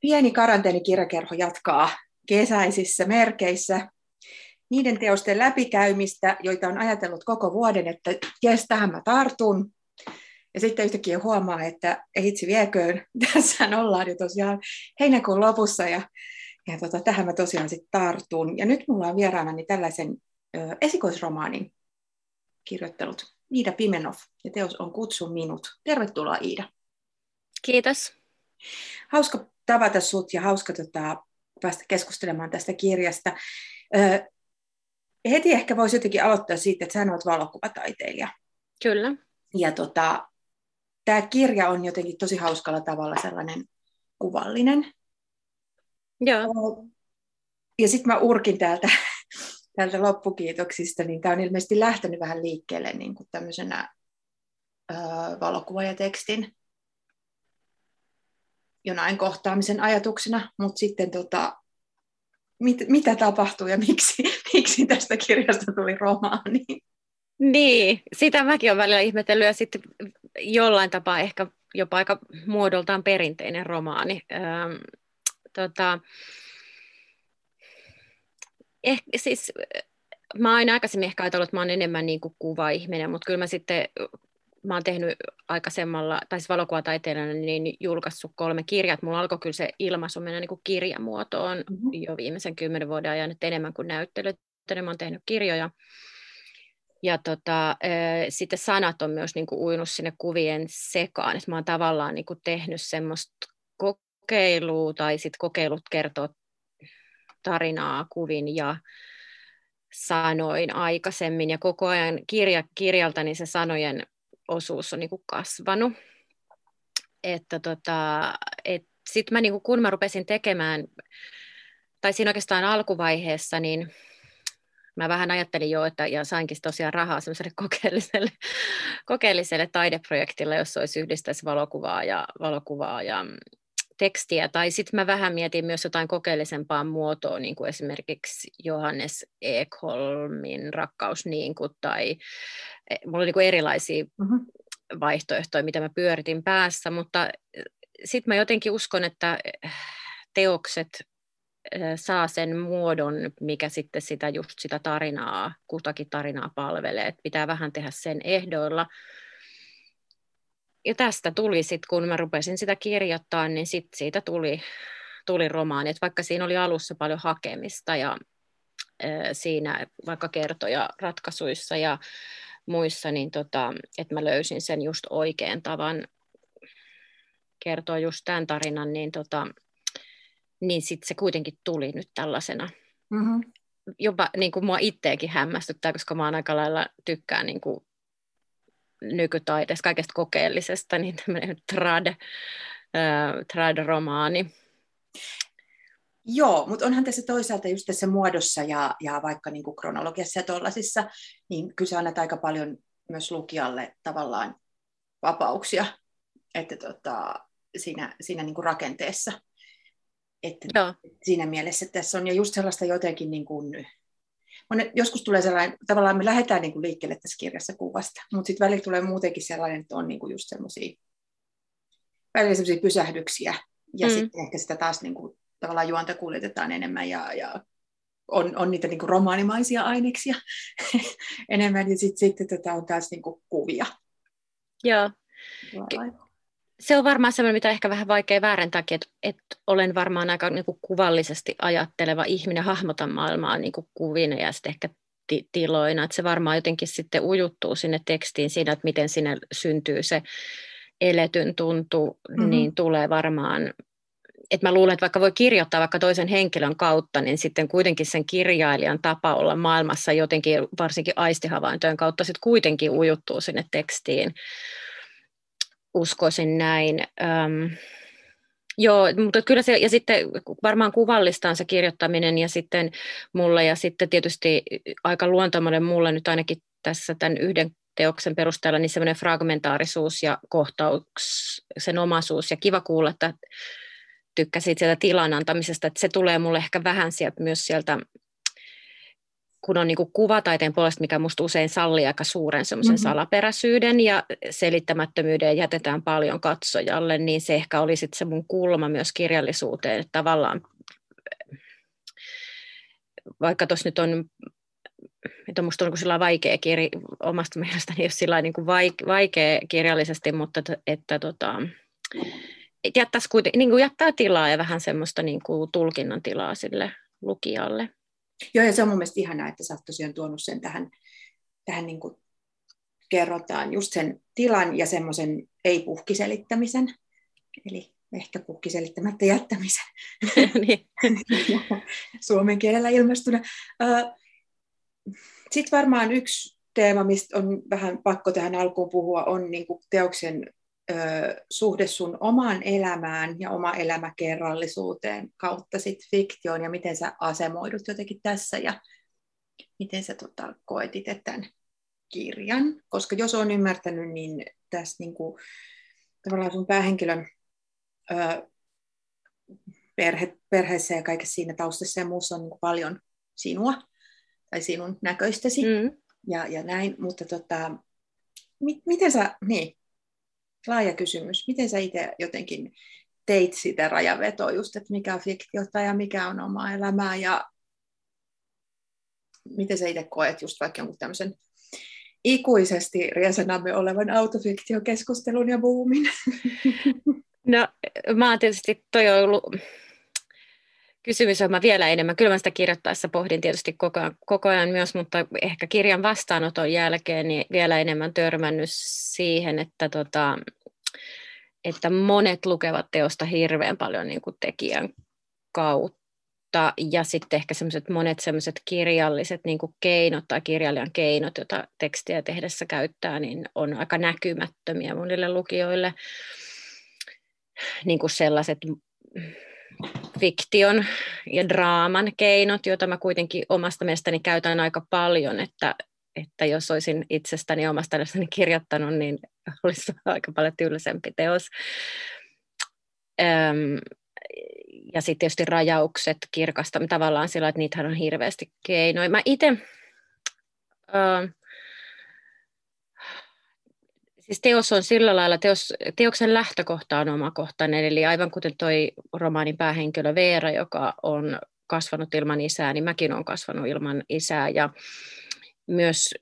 Pieni karanteenikirjakerho jatkaa kesäisissä merkeissä niiden teosten läpikäymistä, joita on ajatellut koko vuoden, että jes, tähän mä tartun. Ja sitten yhtäkkiä huomaa, että ei itse vieköön, tässä ollaan jo tosiaan heinäkuun lopussa ja, ja tota, tähän mä tosiaan sitten tartun. Ja nyt mulla on vieraanani tällaisen ö, esikoisromaanin kirjoittelut Iida Pimenov ja teos on Kutsu minut. Tervetuloa Iida. Kiitos. Hauska tavata sut ja hauska tota, päästä keskustelemaan tästä kirjasta. Ö, heti ehkä voisi jotenkin aloittaa siitä, että sä olet valokuvataiteilija. Kyllä. Ja tota, tämä kirja on jotenkin tosi hauskalla tavalla sellainen kuvallinen. Joo. Ja sitten mä urkin täältä, täältä loppukiitoksista, niin tämä on ilmeisesti lähtenyt vähän liikkeelle niin kuin tämmöisenä ö, valokuva ja tekstin jonain kohtaamisen ajatuksena, mutta sitten tota, mit, mitä tapahtuu ja miksi, miksi tästä kirjasta tuli romaani? Niin, sitä mäkin olen välillä ihmetellyt ja sitten jollain tapaa ehkä jopa aika muodoltaan perinteinen romaani. Ähm, tota, ehkä, siis, mä oon aina aikaisemmin ehkä ajatellut, että mä oon enemmän niin kuin kuva-ihminen, mutta kyllä mä sitten mä oon tehnyt aikaisemmalla, tai siis valokuvataiteilijana, niin julkaissut kolme kirjaa. Mulla alkoi kyllä se ilmaisu mennä niin kuin kirjamuotoon mm-hmm. jo viimeisen kymmenen vuoden ajan, että enemmän kuin näyttelyt. Mä oon tehnyt kirjoja. Ja tota, sitten sanat on myös niin kuin uinut sinne kuvien sekaan. Että mä oon tavallaan niin kuin tehnyt semmoista kokeilua, tai sitten kokeilut kertoo tarinaa kuvin ja sanoin aikaisemmin. Ja koko ajan kirja, kirjalta niin se sanojen osuus on niin kuin kasvanut. Että tota, et sitten mä, niin kuin, kun mä rupesin tekemään, tai siinä oikeastaan alkuvaiheessa, niin mä vähän ajattelin jo, että ja sainkin tosiaan rahaa semmoiselle kokeelliselle, kokeelliselle taideprojektille, jossa olisi yhdistäisi valokuvaa ja, valokuvaa ja tekstiä, tai sitten mä vähän mietin myös jotain kokeellisempaa muotoa, niin kuin esimerkiksi Johannes Ekholmin Rakkaus niin kuin, tai e, mulla oli niin kuin erilaisia mm-hmm. vaihtoehtoja, mitä mä pyöritin päässä, mutta sitten mä jotenkin uskon, että teokset saa sen muodon, mikä sitten sitä just sitä tarinaa, kutakin tarinaa palvelee, että pitää vähän tehdä sen ehdoilla, ja tästä tuli sitten, kun mä rupesin sitä kirjoittaa, niin sit siitä tuli, tuli romaani. Et vaikka siinä oli alussa paljon hakemista ja siinä vaikka kertoja ratkaisuissa ja muissa, niin tota, että mä löysin sen just oikean tavan kertoa just tämän tarinan, niin, tota, niin sitten se kuitenkin tuli nyt tällaisena. Mm-hmm. Jopa niin kuin mua itteekin hämmästyttää, koska mä oon aika lailla tykkään niin kuin nykytaiteesta, kaikesta kokeellisesta, niin tämmöinen trad, äh, trad-romaani. Joo, mutta onhan tässä toisaalta just tässä muodossa ja, ja vaikka niin kuin kronologiassa ja tuollaisissa, niin kyse annat aika paljon myös lukijalle tavallaan vapauksia että tota, siinä, siinä niin kuin rakenteessa. Että Joo. Siinä mielessä että tässä on ja just sellaista jotenkin niin kuin on, joskus tulee sellainen, tavallaan me lähdetään niin kuin liikkeelle tässä kirjassa kuvasta, mutta sitten välillä tulee muutenkin sellainen, että on niin kuin just semmoisia välillä semmoisia pysähdyksiä, ja mm. sitten ehkä sitä taas niin kuin, tavallaan juonta kuljetetaan enemmän, ja, ja on, on niitä niin kuin romaanimaisia aineksia enemmän, ja sitten sit, tota, on taas niin kuin kuvia. Joo se on varmaan sellainen, mitä ehkä vähän vaikea väärentääkin, että, että olen varmaan aika niin kuin kuvallisesti ajatteleva ihminen, hahmotan maailmaa niin kuin kuvina ja sitten ehkä ti- tiloina, että se varmaan jotenkin sitten ujuttuu sinne tekstiin siinä, että miten sinne syntyy se eletyn tuntu, mm-hmm. niin tulee varmaan että mä luulen, että vaikka voi kirjoittaa vaikka toisen henkilön kautta, niin sitten kuitenkin sen kirjailijan tapa olla maailmassa jotenkin, varsinkin aistihavaintojen kautta, sitten kuitenkin ujuttuu sinne tekstiin uskoisin näin. Öm, joo, mutta kyllä se, ja sitten varmaan kuvallista on se kirjoittaminen ja sitten mulle ja sitten tietysti aika luontomainen mulle nyt ainakin tässä tämän yhden teoksen perusteella niin semmoinen fragmentaarisuus ja kohtauksen omaisuus ja kiva kuulla, että tykkäsit sieltä tilan antamisesta, että se tulee mulle ehkä vähän sieltä myös sieltä kun on niin kuin kuvataiteen puolesta, mikä minusta usein sallii aika suuren semmoisen mm-hmm. salaperäisyyden ja selittämättömyyden jätetään paljon katsojalle, niin se ehkä oli sitten se mun kulma myös kirjallisuuteen, että tavallaan vaikka tuossa nyt on että on minusta on vaikea kirja, omasta mielestäni, jos sillä niin kuin vaikea kirjallisesti, mutta että, että tota, jättäisi kuiten, niin kuin jättää tilaa ja vähän semmoista niin kuin tulkinnan tilaa sille lukijalle. Joo, ja se on mun mielestä ihanaa, että sä oot tosiaan tuonut sen tähän, tähän niin kuin kerrotaan just sen tilan ja semmoisen ei-puhkiselittämisen, eli ehkä puhkiselittämättä jättämisen niin. suomen kielellä ilmestynä. Sitten varmaan yksi teema, mistä on vähän pakko tähän alkuun puhua, on niin kuin teoksen ö, suhde sun omaan elämään ja oma elämäkerrallisuuteen kautta sit fiktioon ja miten sä asemoidut jotenkin tässä ja miten sä tota, koet itse tämän kirjan. Koska jos on ymmärtänyt, niin tässä niin kuin, tavallaan sun päähenkilön ö, perhe, perheessä ja kaikessa siinä taustassa ja muussa on niin paljon sinua tai sinun näköistäsi mm. ja, ja näin, mutta tota, mi, miten sä, niin, laaja kysymys, miten sä itse jotenkin teit sitä rajavetoa just, että mikä on fiktiota ja mikä on oma elämää ja miten sä itse koet just vaikka jonkun tämmöisen ikuisesti riesenamme olevan autofiktiokeskustelun ja boomin? No mä oon tietysti, toi on ollut kysymys on mä vielä enemmän. Kyllä mä sitä kirjoittaessa pohdin tietysti koko ajan, koko ajan myös, mutta ehkä kirjan vastaanoton jälkeen niin vielä enemmän törmännyt siihen, että, tota, että monet lukevat teosta hirveän paljon niin kuin tekijän kautta. Ja sitten ehkä semmoiset monet semmoiset kirjalliset niin kuin keinot tai kirjailijan keinot, joita tekstiä tehdessä käyttää, niin on aika näkymättömiä monille lukijoille. Niin kuin sellaiset fiktion ja draaman keinot, joita mä kuitenkin omasta mielestäni käytän aika paljon, että, että jos olisin itsestäni omasta mielestäni kirjoittanut, niin olisi aika paljon tylsempi teos. Öm, ja sitten tietysti rajaukset kirkasta tavallaan sillä, että niitähän on hirveästi keinoja. Mä itse Siis teos on sillä lailla, teos, teoksen lähtökohta on omakohtainen, eli aivan kuten toi romaanin päähenkilö Veera, joka on kasvanut ilman isää, niin mäkin olen kasvanut ilman isää, ja myös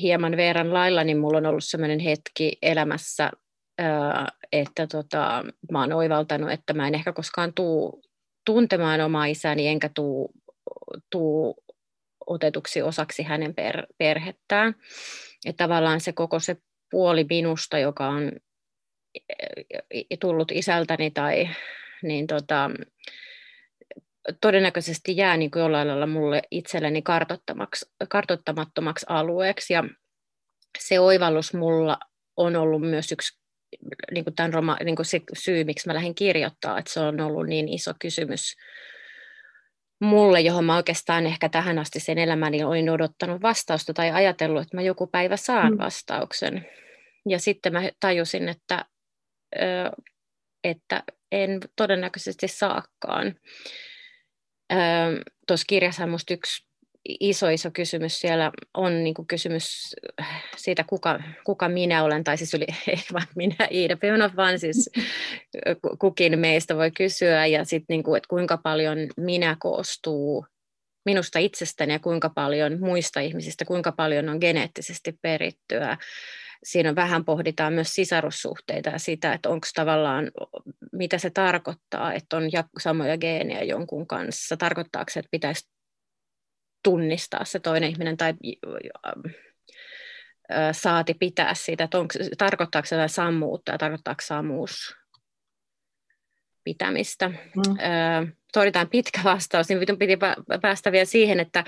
hieman Veeran lailla, niin mulla on ollut sellainen hetki elämässä, että tota, mä oon oivaltanut, että mä en ehkä koskaan tuu tuntemaan omaa isääni, enkä tuu, tuu otetuksi osaksi hänen per, perhettään. Että tavallaan se koko se puoli minusta, joka on tullut isältäni tai niin tota, todennäköisesti jää niin kuin jollain lailla mulle itselleni kartottamattomaksi alueeksi. Ja se oivallus mulla on ollut myös yksi niin kuin tämän roma, niin kuin se syy, miksi mä lähdin kirjoittaa, että se on ollut niin iso kysymys mulle, johon mä oikeastaan ehkä tähän asti sen elämäni olin odottanut vastausta tai ajatellut, että mä joku päivä saan mm. vastauksen. Ja sitten mä tajusin, että, että en todennäköisesti saakaan. Tuossa kirjassa minusta yksi iso iso kysymys siellä on niin kuin kysymys siitä, kuka, kuka minä olen, tai siis yli, ei vaan minä Iida Pimenov, vaan siis kukin meistä voi kysyä, ja sitten niin kuin, että kuinka paljon minä koostuu minusta itsestäni ja kuinka paljon muista ihmisistä, kuinka paljon on geneettisesti perittyä. Siinä vähän pohditaan myös sisarussuhteita ja sitä, että onko tavallaan, mitä se tarkoittaa, että on samoja geenejä jonkun kanssa. Tarkoittaako se, että pitäisi tunnistaa se toinen ihminen tai saati pitää siitä, että onko, tarkoittaako se sammuutta ja tarkoittaako samuus pitämistä. Mm. Todetaan pitkä vastaus, niin piti päästä vielä siihen, että,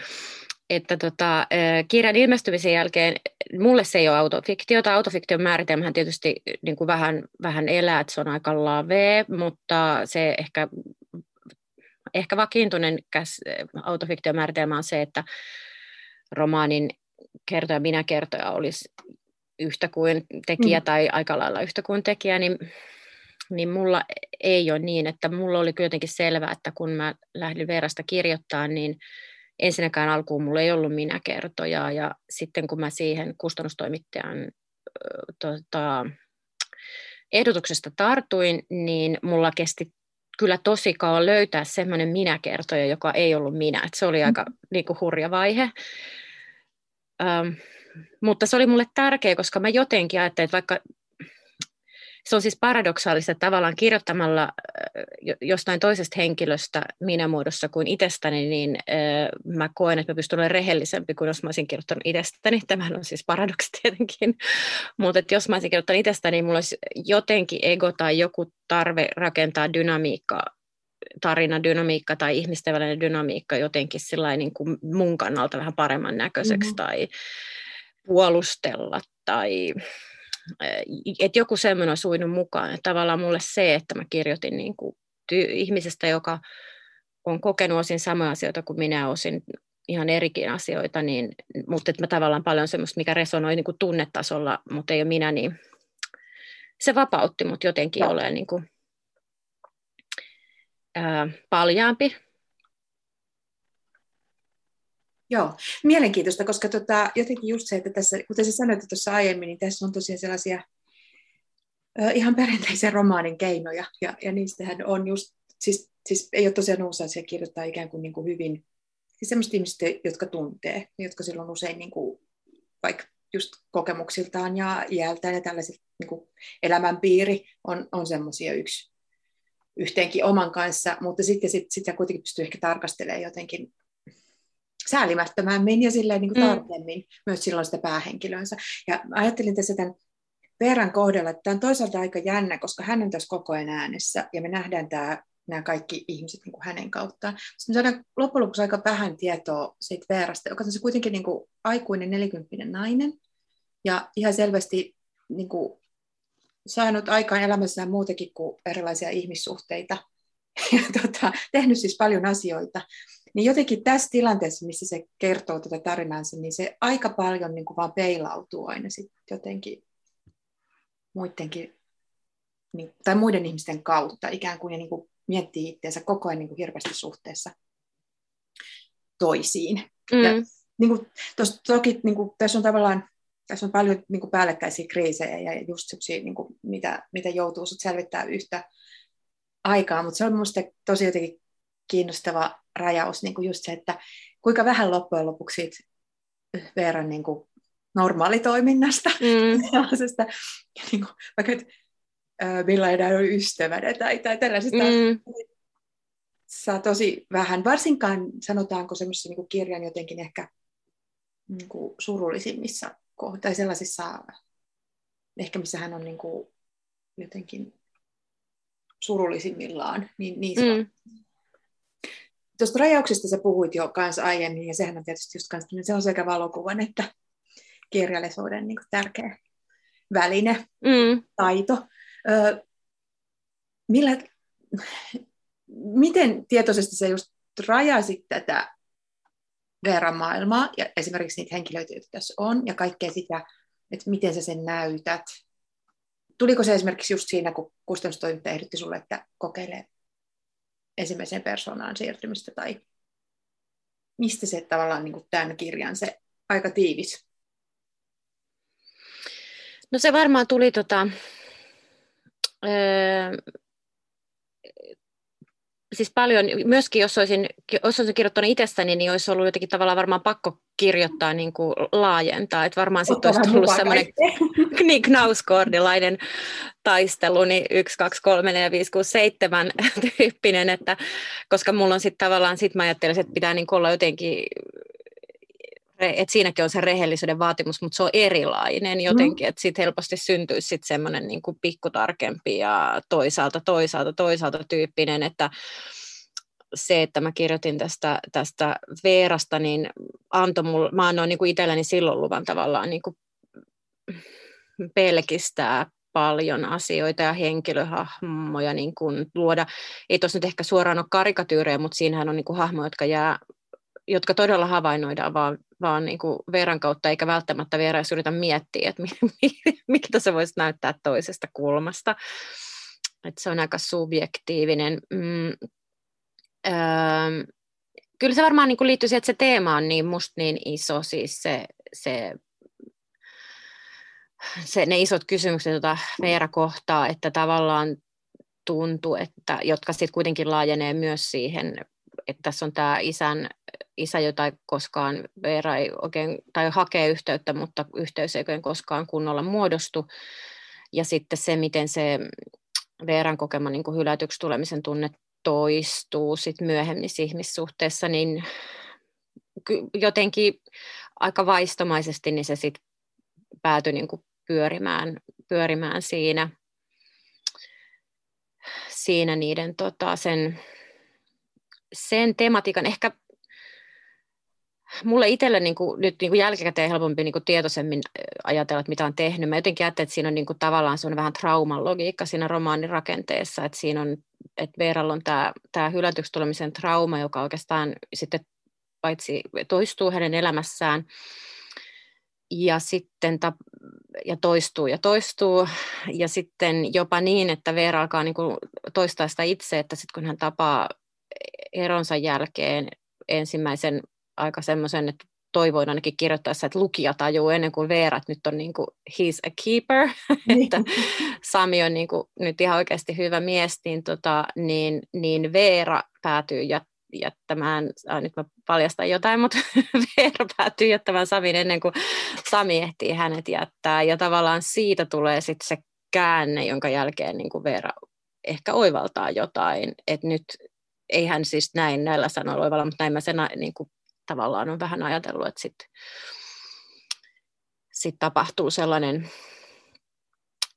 että tota, kirjan ilmestymisen jälkeen mulle se ei ole autofiktiota. Autofiktion määritelmähän tietysti niin kuin vähän, vähän elää, että se on aika lavee, mutta se ehkä ehkä vakiintunen autofiktion määritelmä on se, että romaanin kertoja, minä kertoja olisi yhtä kuin tekijä mm. tai aika lailla yhtä kuin tekijä, niin, niin mulla ei ole niin, että mulla oli jotenkin selvää, että kun mä lähdin Veerasta kirjoittaa, niin ensinnäkään alkuun mulla ei ollut minä kertoja ja sitten kun mä siihen kustannustoimittajan tota, ehdotuksesta tartuin, niin mulla kesti kyllä tosi kauan löytää semmoinen minäkertoja, joka ei ollut minä. Et se oli aika mm. niin kuin, hurja vaihe. Ähm, mutta se oli mulle tärkeä, koska mä jotenkin ajattelin, että vaikka se on siis paradoksaalista, että tavallaan kirjoittamalla jostain toisesta henkilöstä minä muodossa kuin itsestäni, niin mä koen, että mä pystyn olemaan rehellisempi kuin jos mä olisin kirjoittanut itsestäni. Tämähän on siis paradoksi tietenkin. Mutta jos mä olisin kirjoittanut itsestäni, niin mulla olisi jotenkin ego tai joku tarve rakentaa dynamiikkaa tarinadynamiikka tai ihmisten välinen dynamiikka jotenkin niin kuin mun kannalta vähän paremman näköiseksi mm-hmm. tai puolustella tai että joku semmoinen on suinut mukaan. Että tavallaan mulle se, että mä kirjoitin niin kuin ty- ihmisestä, joka on kokenut osin samoja asioita kuin minä osin ihan erikin asioita, niin, mutta että mä tavallaan paljon semmoista, mikä resonoi niin kuin tunnetasolla, mutta ei ole minä, niin se vapautti mut jotenkin olemaan niin kuin, ää, paljaampi Joo, mielenkiintoista, koska tota, jotenkin just se, että tässä, kuten sä sanoit tuossa aiemmin, niin tässä on tosiaan sellaisia ö, ihan perinteisiä romaanin keinoja, ja, ja niistähän on just, siis, siis ei ole tosiaan uusi asia kirjoittaa ikään kuin, niin kuin hyvin, siis semmoista ihmistä, jotka tuntee, jotka silloin usein niin kuin, vaikka just kokemuksiltaan ja iältään ja tällaiset niin kuin elämänpiiri on, on semmoisia yksi yhteenkin oman kanssa, mutta sitten sit, sit sä kuitenkin pystyy ehkä tarkastelemaan jotenkin säälimättömämmin ja silleen niin kuin mm. tarkemmin myös silloin sitä päähenkilönsä. Ja ajattelin tässä tämän Veeran kohdalla, että tämä on toisaalta aika jännä, koska hän on tässä koko ajan äänessä ja me nähdään tämä, nämä kaikki ihmiset niin kuin hänen kauttaan. Sitten me saadaan loppujen lopuksi aika vähän tietoa siitä Veerasta, joka on se kuitenkin niin kuin aikuinen nelikymppinen nainen ja ihan selvästi niin kuin saanut aikaan elämässään muutakin kuin erilaisia ihmissuhteita ja tota, tehnyt siis paljon asioita. Niin jotenkin tässä tilanteessa, missä se kertoo tätä tarinansa, niin se aika paljon niin kuin vaan peilautuu aina sitten jotenkin muidenkin, niin, tai muiden ihmisten kautta ikään kuin, ja niin kuin miettii itseensä koko ajan niin kuin hirveästi suhteessa toisiin. Mm. Ja niin kuin, tos, toki niin kuin, tässä on tavallaan tässä on paljon niin kuin päällekkäisiä kriisejä ja just sellaisia, niin kuin, mitä, mitä joutuu selvittää yhtä aikaa, mutta se on minusta tosi jotenkin kiinnostava rajaus, niin kuin just se, että kuinka vähän loppujen lopuksi siitä verran niin kuin normaalitoiminnasta, mm. sellaisesta, niin kuin, vaikka että millainen on ystävänä tai, tai tällaisesta mm. saa tosi vähän, varsinkaan sanotaanko semmoisessa niin kirjan jotenkin ehkä niin kuin surullisimmissa tai sellaisissa, ehkä missä hän on niin kuin jotenkin surullisimmillaan, niin niissä mm. Tuosta rajauksesta sä puhuit jo kanssa aiemmin, ja sehän on tietysti just kans, se on sekä valokuvan että kirjallisuuden niin tärkeä väline, mm. taito. Ö, millä, miten tietoisesti sä just rajasit tätä maailmaa ja esimerkiksi niitä henkilöitä, joita tässä on, ja kaikkea sitä, että miten sä sen näytät. Tuliko se esimerkiksi just siinä, kun kustannustoimittaja ehdotti sulle, että kokeile ensimmäiseen persoonaan siirtymistä tai mistä se tavallaan niin kuin tämän kirjan se aika tiivis? No se varmaan tuli tota, öö, siis paljon, myöskin jos olisin, jos olisin kirjoittanut itsestäni, niin olisi ollut jotenkin tavallaan varmaan pakko kirjoittaa niin kuin laajentaa, että varmaan sitten olisi tullut semmoinen niin knauskordilainen taistelu, niin 1, 2, 3, 4, 5, 6, 7 tyyppinen, että, koska mulla on sitten tavallaan, sit mä ajattelisin, että pitää niin olla jotenkin että siinäkin on se rehellisyyden vaatimus, mutta se on erilainen jotenkin, mm. että sitten helposti syntyisi sitten semmoinen niin kuin pikkutarkempi ja toisaalta, toisaalta, toisaalta tyyppinen, että se, että mä kirjoitin tästä, tästä Veerasta, niin antoi mulle, mä annoin niin kuin itselleni silloin luvan tavallaan niin kuin pelkistää paljon asioita ja henkilöhahmoja niin kuin luoda. Ei tuossa nyt ehkä suoraan ole karikatyyrejä, mutta siinähän on niin kuin hahmoja, jotka jää jotka todella havainnoidaan vaan, vaan niin kuin Veeran kautta, eikä välttämättä Veera edes yritä miettiä, että miltä se voisi näyttää toisesta kulmasta. Että se on aika subjektiivinen. Mm, öö, kyllä se varmaan niin kuin liittyy siihen, että se teema on niin musta niin iso, siis se, se, se ne isot kysymykset, joita Veera kohtaa, että tavallaan tuntuu, että, jotka sitten kuitenkin laajenee myös siihen, että tässä on tämä isän, isä, jota koskaan Veera ei oikein, tai hakee yhteyttä, mutta yhteys ei oikein koskaan kunnolla muodostu. Ja sitten se, miten se Veeran kokema niin kuin hylätyksi tulemisen tunne toistuu sit myöhemmissä ihmissuhteissa, niin jotenkin aika vaistomaisesti niin se sitten päätyi niin kuin pyörimään, pyörimään siinä, siinä niiden tota, sen, sen tematiikan. Ehkä mulle itselle niin kuin, nyt niin kuin jälkikäteen helpompi niin kuin tietoisemmin ajatella, että mitä on tehnyt. Mä jotenkin ajattelin, että siinä on niin kuin, tavallaan se on vähän trauman logiikka siinä romaanin rakenteessa, että siinä on, että Veeralla on tämä, tämä hylätyksi tulemisen trauma, joka oikeastaan sitten paitsi toistuu hänen elämässään, ja sitten ta, ja toistuu ja toistuu, ja sitten jopa niin, että Veera alkaa niin kuin toistaa sitä itse, että sitten kun hän tapaa eronsa jälkeen ensimmäisen aika semmoisen, että toivoin ainakin kirjoittaessa, että lukija tajuu ennen kuin Veera, että nyt on niin kuin, he's a keeper, niin. että Sami on niin kuin, nyt ihan oikeasti hyvä mies, niin, tota, niin, niin Veera päätyy jättämään, ah, nyt mä paljastan jotain, mutta Veera päätyy jättämään Samin ennen kuin Sami ehtii hänet jättää, ja tavallaan siitä tulee sitten se käänne, jonka jälkeen niin kuin Veera ehkä oivaltaa jotain, että nyt ei hän siis näin näillä sanoilla oivalla, mutta näin mä sen niin kuin tavallaan on vähän ajatellut, että sitten sit tapahtuu sellainen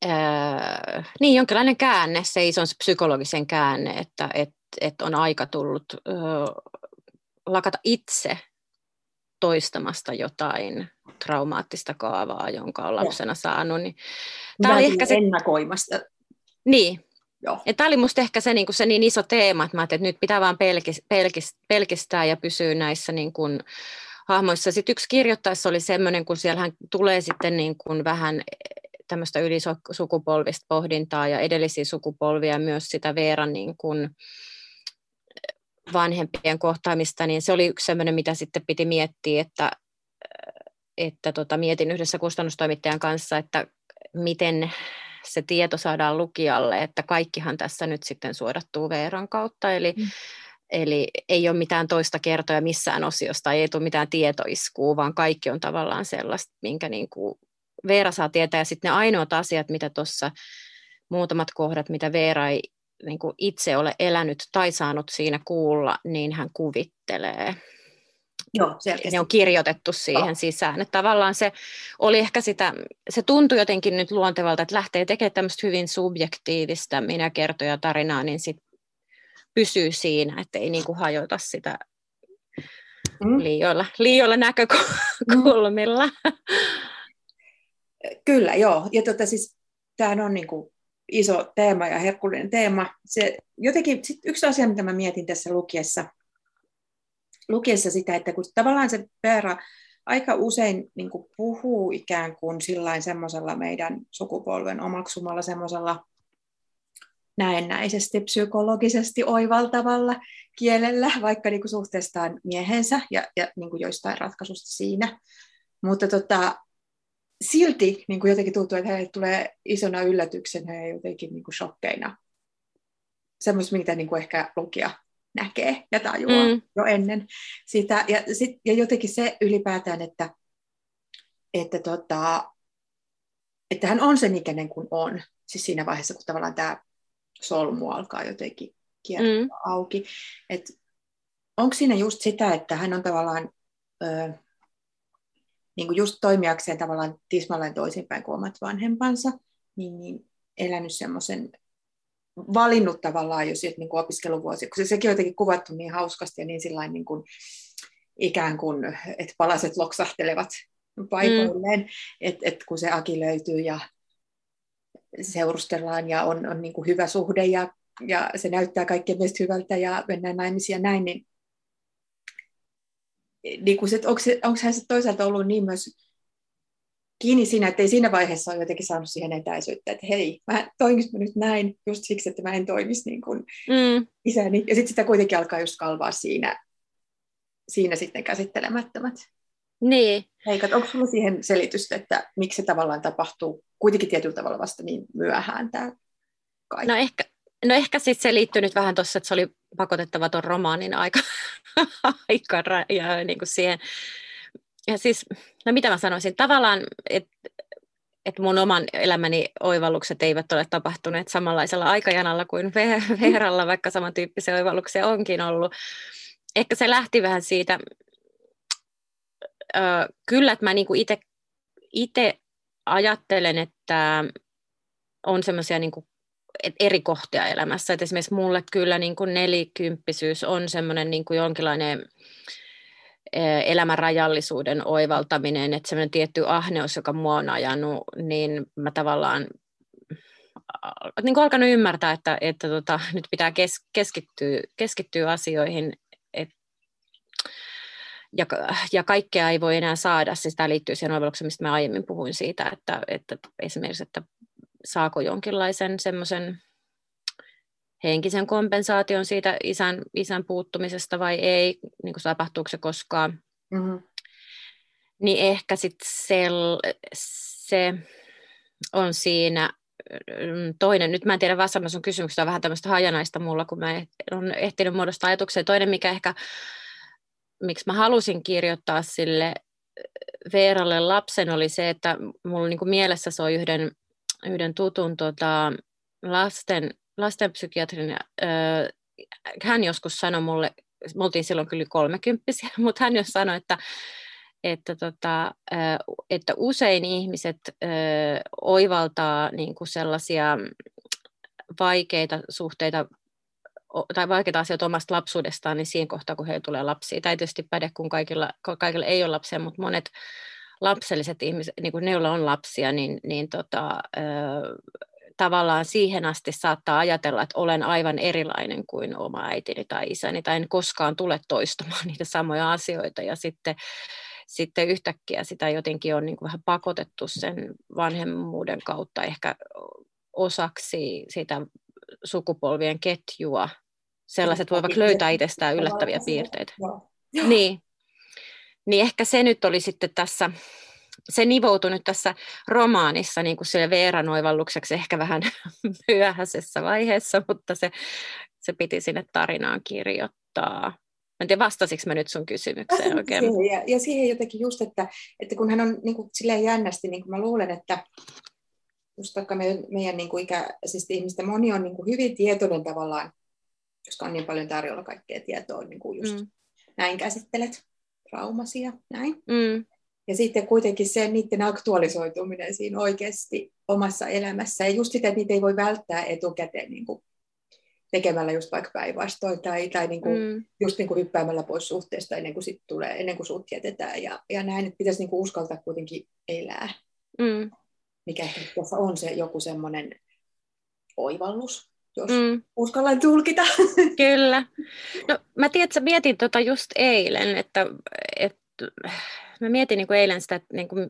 ää, niin jonkinlainen käänne, se ison psykologisen käänne, että et, et on aika tullut ää, lakata itse toistamasta jotain traumaattista kaavaa, jonka on lapsena saanut. Niin tämä oli ehkä se... ennakoimasta. Niin, Joo. Ja tämä oli minusta ehkä se niin, se niin iso teema, että, mä että nyt pitää vaan pelkis, pelkis, pelkistää ja pysyä näissä niin kuin, hahmoissa. Sitten yksi kirjoittaessa oli semmoinen, kun siellähän tulee sitten niin kuin vähän tämmöistä ylisukupolvista pohdintaa ja edellisiä sukupolvia myös sitä Veeran niin kuin vanhempien kohtaamista, niin se oli yksi semmoinen, mitä sitten piti miettiä, että, että tota, mietin yhdessä kustannustoimittajan kanssa, että miten se tieto saadaan lukijalle, että kaikkihan tässä nyt sitten suodattuu Veeran kautta, eli mm. Eli ei ole mitään toista kertoja missään osiosta, ei tule mitään tietoiskua, vaan kaikki on tavallaan sellaista, minkä niin kuin Veera saa tietää. Ja sitten ne ainoat asiat, mitä tuossa muutamat kohdat, mitä Veera ei niin kuin itse ole elänyt tai saanut siinä kuulla, niin hän kuvittelee. Joo, ne on kirjoitettu siihen Joo. sisään. Että tavallaan se oli ehkä sitä, se tuntui jotenkin nyt luontevalta, että lähtee tekemään tämmöistä hyvin subjektiivista minä kertoja tarinaa, niin sit pysyy siinä, että ei niin kuin hajota sitä mm. liioilla, liioilla näkökulmilla. Mm. Kyllä, joo. Ja tota, siis, tämähän on niin kuin iso teema ja herkullinen teema. Se, jotenkin sit yksi asia, mitä mä mietin tässä lukiessa, lukiessa sitä, että kun tavallaan se Peera aika usein niin kuin puhuu ikään kuin semmoisella meidän sukupolven omaksumalla semmoisella näennäisesti psykologisesti oivaltavalla kielellä, vaikka niin kuin suhteestaan miehensä ja, ja niin kuin joistain ratkaisusta siinä. Mutta tota, silti niin kuin jotenkin tuntuu, että heille tulee isona yllätyksenä ja jotenkin niin kuin shokkeina. Semmoista, mitä niin kuin ehkä lukija näkee ja tajuaa mm. jo ennen sitä. Ja, sit, ja jotenkin se ylipäätään, että, että, tota, että hän on sen ikäinen kuin on. Siis siinä vaiheessa, kun tavallaan tämä solmu alkaa jotenkin kiertää mm. auki. Et onko siinä just sitä, että hän on tavallaan ö, niin kuin just toimijakseen tavallaan tismalleen toisinpäin kuin omat vanhempansa, niin, niin elänyt semmoisen valinnut tavallaan jo sieltä niin kuin opiskeluvuosia, kun se, sekin on jotenkin kuvattu niin hauskasti ja niin sillain niin kuin, ikään kuin, että palaset loksahtelevat paikoilleen, mm. että et kun se Aki löytyy ja seurustellaan ja on, on niin kuin hyvä suhde ja, ja se näyttää kaikkien mielestä hyvältä ja mennään naimisiin ja näin, niin, niin kuin se, onko, se, onko hän toisaalta ollut niin myös kiinni siinä, että ei siinä vaiheessa ole jotenkin saanut siihen etäisyyttä, että hei, mä toimis nyt näin just siksi, että mä en toimisi niin kuin mm. isäni. Ja sitten sitä kuitenkin alkaa just kalvaa siinä siinä sitten käsittelemättömät. Niin. Heikat, onko sinulla siihen selitystä, että miksi se tavallaan tapahtuu kuitenkin tietyllä tavalla vasta niin myöhään tämä kaikki? No ehkä, no ehkä sit se liittyy nyt vähän tuossa, että se oli pakotettava tuon romaanin aika, aika ja niin kuin siihen. Ja siis, no mitä mä sanoisin, tavallaan, että että mun oman elämäni oivallukset eivät ole tapahtuneet samanlaisella aikajanalla kuin Veeralla, vaikka samantyyppisiä oivalluksia onkin ollut. Ehkä se lähti vähän siitä, kyllä, että mä niinku itse ajattelen, että on semmoisia niinku eri kohtia elämässä. Et esimerkiksi mulle kyllä niinku nelikymppisyys on semmoinen niinku jonkinlainen elämän rajallisuuden oivaltaminen, että semmoinen tietty ahneus, joka mua on ajanut, niin mä tavallaan niin kuin alkanut ymmärtää, että, että tota, nyt pitää kes, keskittyä, keskittyä asioihin, et, ja, ja kaikkea ei voi enää saada. Siis tämä liittyy siihen oivallukseen, mistä mä aiemmin puhuin siitä, että, että esimerkiksi, että saako jonkinlaisen semmoisen henkisen kompensaation siitä isän, isän puuttumisesta vai ei, niin kuin tapahtuuko se koskaan. Mm-hmm. Niin ehkä sitten se, se on siinä mm, toinen, nyt mä en tiedä vastata sun kysymyksestä, on vähän tämmöistä hajanaista mulla, kun mä olen ehtinyt muodostaa ajatuksia. Toinen, mikä ehkä, miksi mä halusin kirjoittaa sille Veeralle lapsen, oli se, että mulla niin kuin mielessä soi yhden, yhden tutun tota, lasten lastenpsykiatrin, hän joskus sanoi mulle, me oltiin silloin kyllä kolmekymppisiä, mutta hän jos sanoi, että, että, tota, että usein ihmiset oivaltaa niin kuin sellaisia vaikeita suhteita tai vaikeita asioita omasta lapsuudestaan, niin siinä kohtaa, kun heillä tulee lapsia. Tämä ei tietysti päde, kun kaikilla, kaikilla ei ole lapsia, mutta monet lapselliset ihmiset, niin kuin ne, joilla on lapsia, niin, niin tota, tavallaan siihen asti saattaa ajatella, että olen aivan erilainen kuin oma äitini tai isäni, tai en koskaan tule toistamaan niitä samoja asioita, ja sitten, sitten yhtäkkiä sitä jotenkin on niin kuin vähän pakotettu sen vanhemmuuden kautta ehkä osaksi sitä sukupolvien ketjua. Sellaiset voivat löytää itsestään yllättäviä piirteitä. Niin. niin ehkä se nyt oli sitten tässä se nivoutui nyt tässä romaanissa niin kuin sille Veeran oivallukseksi ehkä vähän myöhäisessä vaiheessa, mutta se, se piti sinne tarinaan kirjoittaa. En tiedä, vastasiko mä nyt sun kysymykseen oikein. Siihen, ja, ja siihen jotenkin just, että, että kun hän on niin kuin, silleen jännästi, niin kuin mä luulen, että just vaikka meidän, meidän niin kuin ikäisistä ihmistä moni on niin kuin hyvin tietoinen tavallaan, koska on niin paljon tarjolla kaikkea tietoa, niin kuin just mm. näin käsittelet traumasia, näin. Mm. Ja sitten kuitenkin se niiden aktualisoituminen siinä oikeasti omassa elämässä. Ja just sitä, että niitä ei voi välttää etukäteen niin kuin tekemällä just vaikka päinvastoin tai, tai niin kuin, mm. just niin kuin hyppäämällä pois suhteesta ennen kuin, sit tulee, ennen kuin sut jätetään. Ja, ja näin, että pitäisi niin kuin uskaltaa kuitenkin elää. Mm. Mikä tässä on se joku semmoinen oivallus, jos mm. uskallan tulkita. Kyllä. No mä tiedän, että mietin tota just eilen, että, että mä mietin niin kuin eilen sitä, että niin kuin,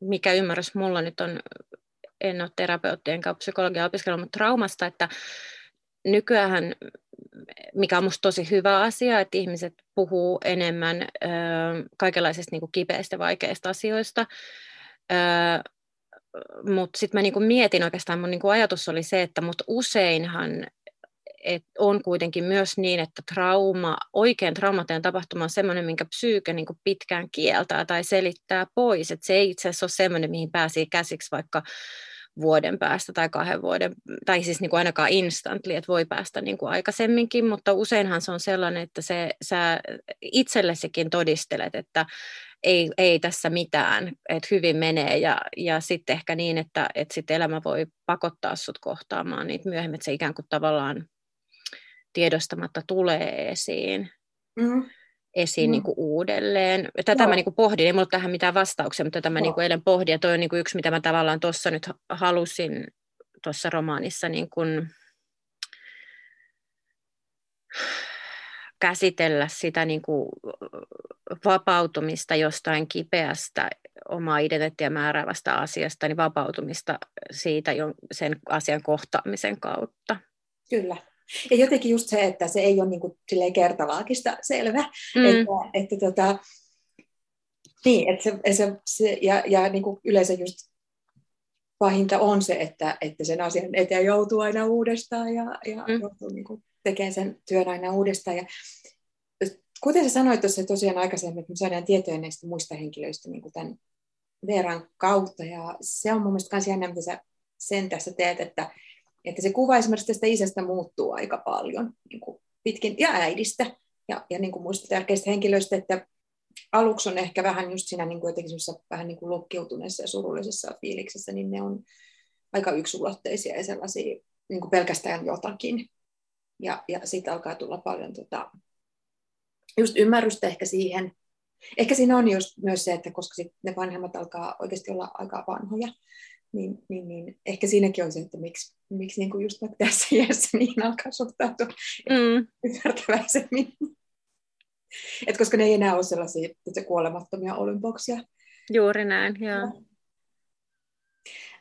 mikä ymmärrys mulla nyt on, en ole terapeutti enkä psykologia opiskellut, mutta traumasta, että nykyään, mikä on musta tosi hyvä asia, että ihmiset puhuu enemmän ö, kaikenlaisista niin kuin kipeistä, vaikeista asioista, mutta sitten mä niinku mietin oikeastaan, mun niinku ajatus oli se, että mut useinhan et on kuitenkin myös niin, että trauma, oikein traumateen tapahtuma on sellainen, minkä psyyke niin pitkään kieltää tai selittää pois. Et se ei itse asiassa ole sellainen, mihin pääsee käsiksi vaikka vuoden päästä tai kahden vuoden, tai siis niin kuin ainakaan instantly, että voi päästä niin kuin aikaisemminkin, mutta useinhan se on sellainen, että se, sä itsellesikin todistelet, että ei, ei tässä mitään, että hyvin menee ja, ja sitten ehkä niin, että, että sit elämä voi pakottaa sut kohtaamaan niitä myöhemmin, että se ikään kuin tavallaan tiedostamatta tulee esiin. Mm. esiin mm. Niin kuin uudelleen. Tätä no. mä niin kuin pohdin, ei mulla tähän mitään vastauksia, mutta tätä mä niin kuin eilen pohdin, ja toi on niin kuin yksi, mitä mä tavallaan tuossa nyt halusin tuossa romaanissa niin kuin käsitellä sitä niin kuin vapautumista jostain kipeästä omaa identiteettiä määräävästä asiasta, niin vapautumista siitä sen asian kohtaamisen kautta. Kyllä. Ja jotenkin just se, että se ei ole niin kuin, kertalaakista selvä, mm. että, että tota, niin, että se, se, se, ja, ja niin kuin yleensä just pahinta on se, että, että sen asian eteen joutuu aina uudestaan ja, ja mm. joutuu niin kuin tekemään sen työn aina uudestaan. Ja, kuten sä sanoit tuossa tosiaan aikaisemmin, että me saadaan tietoja näistä muista henkilöistä niin kuin tämän Veeran kautta, ja se on mun mielestä myös jännä, mitä sä sen tässä teet, että, että se kuva esimerkiksi tästä isästä muuttuu aika paljon niin kuin pitkin, ja äidistä, ja, ja niin kuin muista tärkeistä henkilöistä, että aluksi on ehkä vähän just siinä niin kuin jotenkin vähän niin kuin lukkiutuneessa ja surullisessa fiiliksessä, niin ne on aika yksulotteisia ja sellaisia niin kuin pelkästään jotakin. Ja, ja sitten alkaa tulla paljon tota, just ymmärrystä ehkä siihen. Ehkä siinä on just myös se, että koska sit ne vanhemmat alkaa oikeasti olla aika vanhoja, niin, niin, niin ehkä siinäkin on se, että miksi, miksi niin kuin just tässä iässä niin alkaa suhtautua mm. ymmärtäväisemmin. Et koska ne ei enää ole sellaisia että kuolemattomia olympoksia. Juuri näin, joo.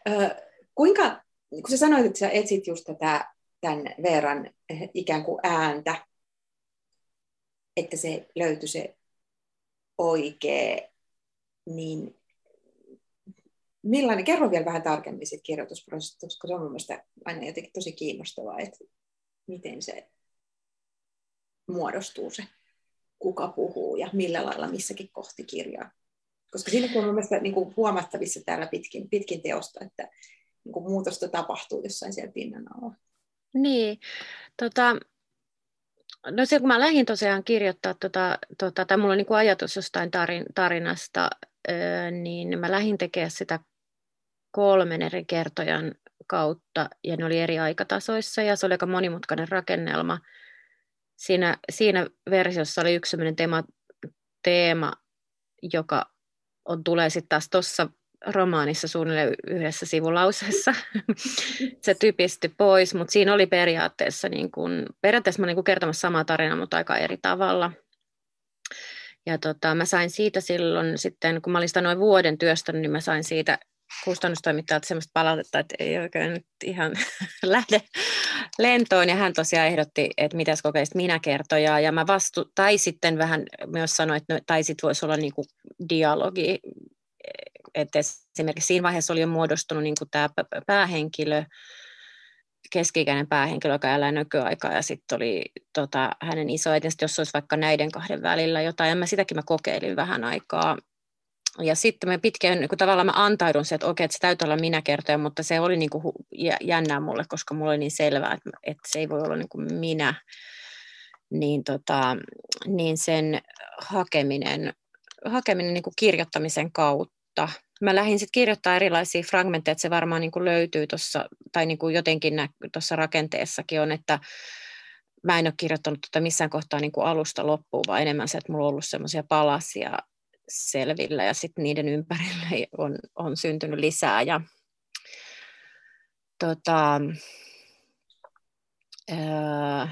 Ö, kuinka, kun sä sanoit, että sä etsit just tätä tämän Veeran eh, ikään kuin ääntä, että se löytyi se oikea, niin millainen, kerro vielä vähän tarkemmin siitä kirjoitusprosessista, koska se on mielestäni aina jotenkin tosi kiinnostavaa, että miten se muodostuu se kuka puhuu ja millä lailla missäkin kohti kirjaa. Koska siinäkin on mielestäni niin kuin huomattavissa täällä pitkin, pitkin teosta, että niin kuin muutosta tapahtuu jossain siellä pinnan alla. Niin, tota, no se kun mä lähdin tosiaan kirjoittaa, tota, tota, tai mulla on niin kuin ajatus jostain tarin, tarinasta, niin mä lähdin tekemään sitä kolmen eri kertojan kautta, ja ne oli eri aikatasoissa, ja se oli aika monimutkainen rakennelma, siinä, siinä versiossa oli yksi sellainen teema, teema joka on, tulee sitten taas tuossa romaanissa suunnilleen yhdessä sivulauseessa. se typistyi pois, mutta siinä oli periaatteessa, niin kun, periaatteessa mä niin kertomassa samaa tarinaa, mutta aika eri tavalla. Ja tota, mä sain siitä silloin sitten, kun mä olin sitä noin vuoden työstänyt, niin mä sain siitä kustannustoimittajalta sellaista palautetta, että ei oikein nyt ihan lähde lentoon. Ja hän tosiaan ehdotti, että mitäs kokeisit minä kertoja. Ja mä vastu, tai sitten vähän myös sanoin, että no, tai sitten voisi olla niin kuin dialogi. Että esimerkiksi siinä vaiheessa oli jo muodostunut niin kuin tämä päähenkilö, keski-ikäinen päähenkilö, joka elää nykyaikaa, ja sitten oli tota, hänen isoäitinsä, jos olisi vaikka näiden kahden välillä jotain, ja mä sitäkin mä kokeilin vähän aikaa, ja sitten me pitkään kuin tavallaan mä antaudun se, että okei, että se täytyy olla minä kertoja, mutta se oli niin kuin jännää mulle, koska mulle oli niin selvää, että, että se ei voi olla niin kuin minä. Niin, tota, niin sen hakeminen, hakeminen niin kuin kirjoittamisen kautta. Mä lähdin sitten kirjoittaa erilaisia fragmentteja, että se varmaan niin kuin löytyy tuossa, tai niin kuin jotenkin tuossa rakenteessakin on, että mä en ole kirjoittanut tuota missään kohtaa niin kuin alusta loppuun, vaan enemmän se, että mulla on ollut semmoisia palasia, selvillä ja sitten niiden ympärille on, on syntynyt lisää. Ja, tota, ää,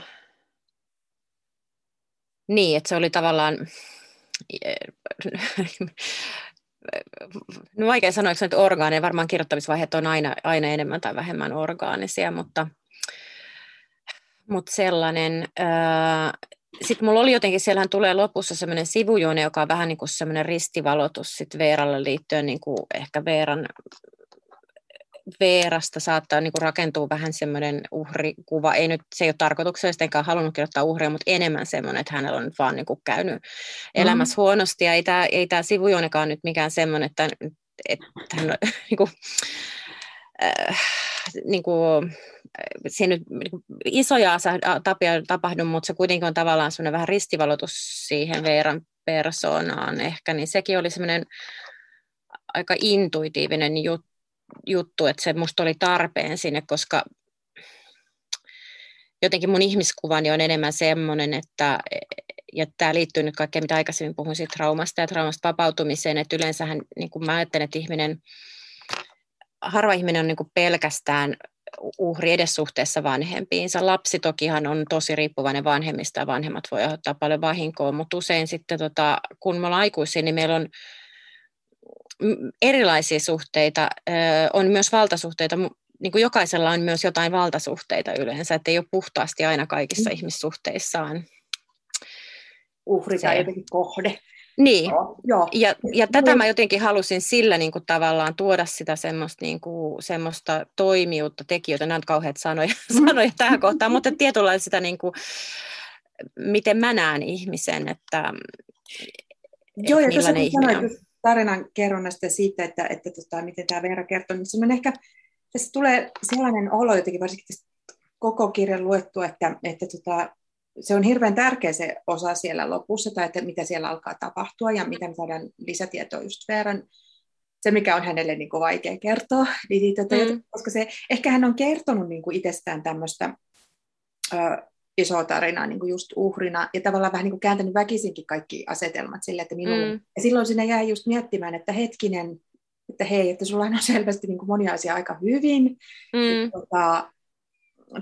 niin, että se oli tavallaan, no vaikea sanoa, että se orgaaninen, varmaan kirjoittamisvaiheet on aina, aina enemmän tai vähemmän orgaanisia, mutta, mutta sellainen, ää, sitten mulla oli jotenkin, siellähän tulee lopussa semmoinen sivujuone, joka on vähän niin kuin semmoinen ristivalotus sitten Veeralle liittyen, niin kuin ehkä Veeran Veerasta saattaa niin kuin rakentua vähän semmoinen uhrikuva. Ei nyt, se ei ole tarkoituksellisesti enkä halunnut kirjoittaa uhria, mutta enemmän semmoinen, että hänellä on nyt vaan niin kuin käynyt elämässä mm. huonosti. Ja ei tämä, ei tämä sivujuonekaan nyt mikään semmoinen, että, että hän niin kuin, äh, niin kuin, se nyt niin isoja tapia tapahdu, mutta se kuitenkin on tavallaan semmoinen vähän ristivalotus siihen Veeran persoonaan ehkä, niin sekin oli semmoinen aika intuitiivinen juttu, että se musta oli tarpeen sinne, koska jotenkin mun ihmiskuvani on enemmän semmoinen, että ja tämä liittyy nyt kaikkeen, mitä aikaisemmin puhuin siitä traumasta ja traumasta vapautumiseen, että yleensähän niin kuin mä ajattelen, että ihminen, harva ihminen on niin kuin pelkästään uhri edes suhteessa vanhempiinsa. Lapsi tokihan on tosi riippuvainen vanhemmista ja vanhemmat voi aiheuttaa paljon vahinkoa, mutta usein sitten tota, kun me ollaan aikuisia, niin meillä on erilaisia suhteita, on myös valtasuhteita, niin kuin jokaisella on myös jotain valtasuhteita yleensä, että ei ole puhtaasti aina kaikissa mm. ihmissuhteissaan. Uhri tai jotenkin kohde. Niin, joo, joo. ja, ja tätä mä jotenkin halusin sillä niin kuin tavallaan tuoda sitä semmoista, niin kuin, semmoista toimijuutta, tekijöitä, nämä on kauheat sanoja, mm. sanoja tähän kohtaan, mutta tietynlaista sitä, niin kuin, miten mä näen ihmisen, että Joo, ja tuossa kun sanoit tarinan kerronnasta siitä, että, että tota, miten tämä Veera kertoo, niin on ehkä, tässä tulee sellainen olo jotenkin varsinkin tästä koko kirjan luettu, että, että tota, se on hirveän tärkeä se osa siellä lopussa, tai että mitä siellä alkaa tapahtua ja mitä me saadaan lisätietoa just Veeran, se mikä on hänelle niin kuin vaikea kertoa, niin, tota, mm. koska se, ehkä hän on kertonut niin kuin itsestään tämmöistä isoa tarinaa niin kuin just uhrina, ja tavallaan vähän niin kuin kääntänyt väkisinkin kaikki asetelmat sille, että minulle, mm. ja silloin sinne jäi just miettimään, että hetkinen, että hei, että sulla on selvästi niin kuin monia asioita aika hyvin, mm. tota,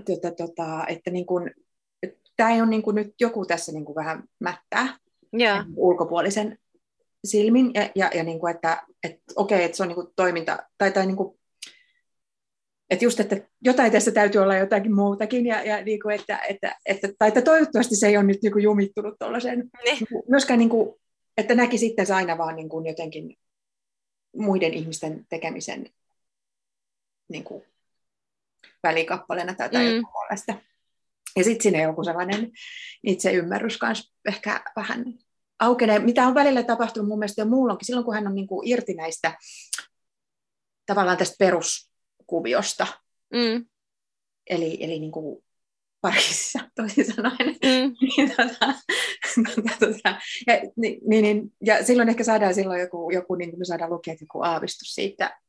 tota, tota, että niin kuin, tämä ei ole niin kuin nyt joku tässä niin kuin vähän mättää yeah. ulkopuolisen silmin, ja, ja, ja niin kuin, että, että okei, että se on niin kuin toiminta, tai, tai niin kuin että just, että jotain tässä täytyy olla jotakin muutakin, ja, ja niin kuin, että, että, että, tai että toivottavasti se ei ole nyt niin kuin jumittunut tuollaiseen. Niin. Myöskään, niin kuin, että näki sitten se aina vaan niin kuin jotenkin muiden ihmisten tekemisen niin kuin välikappaleena tai jotain mm. puolesta. Ja sitten siinä joku sellainen ymmärrys kanssa ehkä vähän aukenee, mitä on välillä tapahtunut mun mielestä jo muulloinkin, silloin kun hän on niin kuin irti näistä tavallaan tästä perus kuviosta. Mm. Eli, eli niin kuin parissa, toisin sanoen. Mm. niin, tota, tota, tota, ja, niin, niin, ja silloin ehkä saadaan silloin joku, joku niin kuin me saadaan lukea joku aavistus siitä,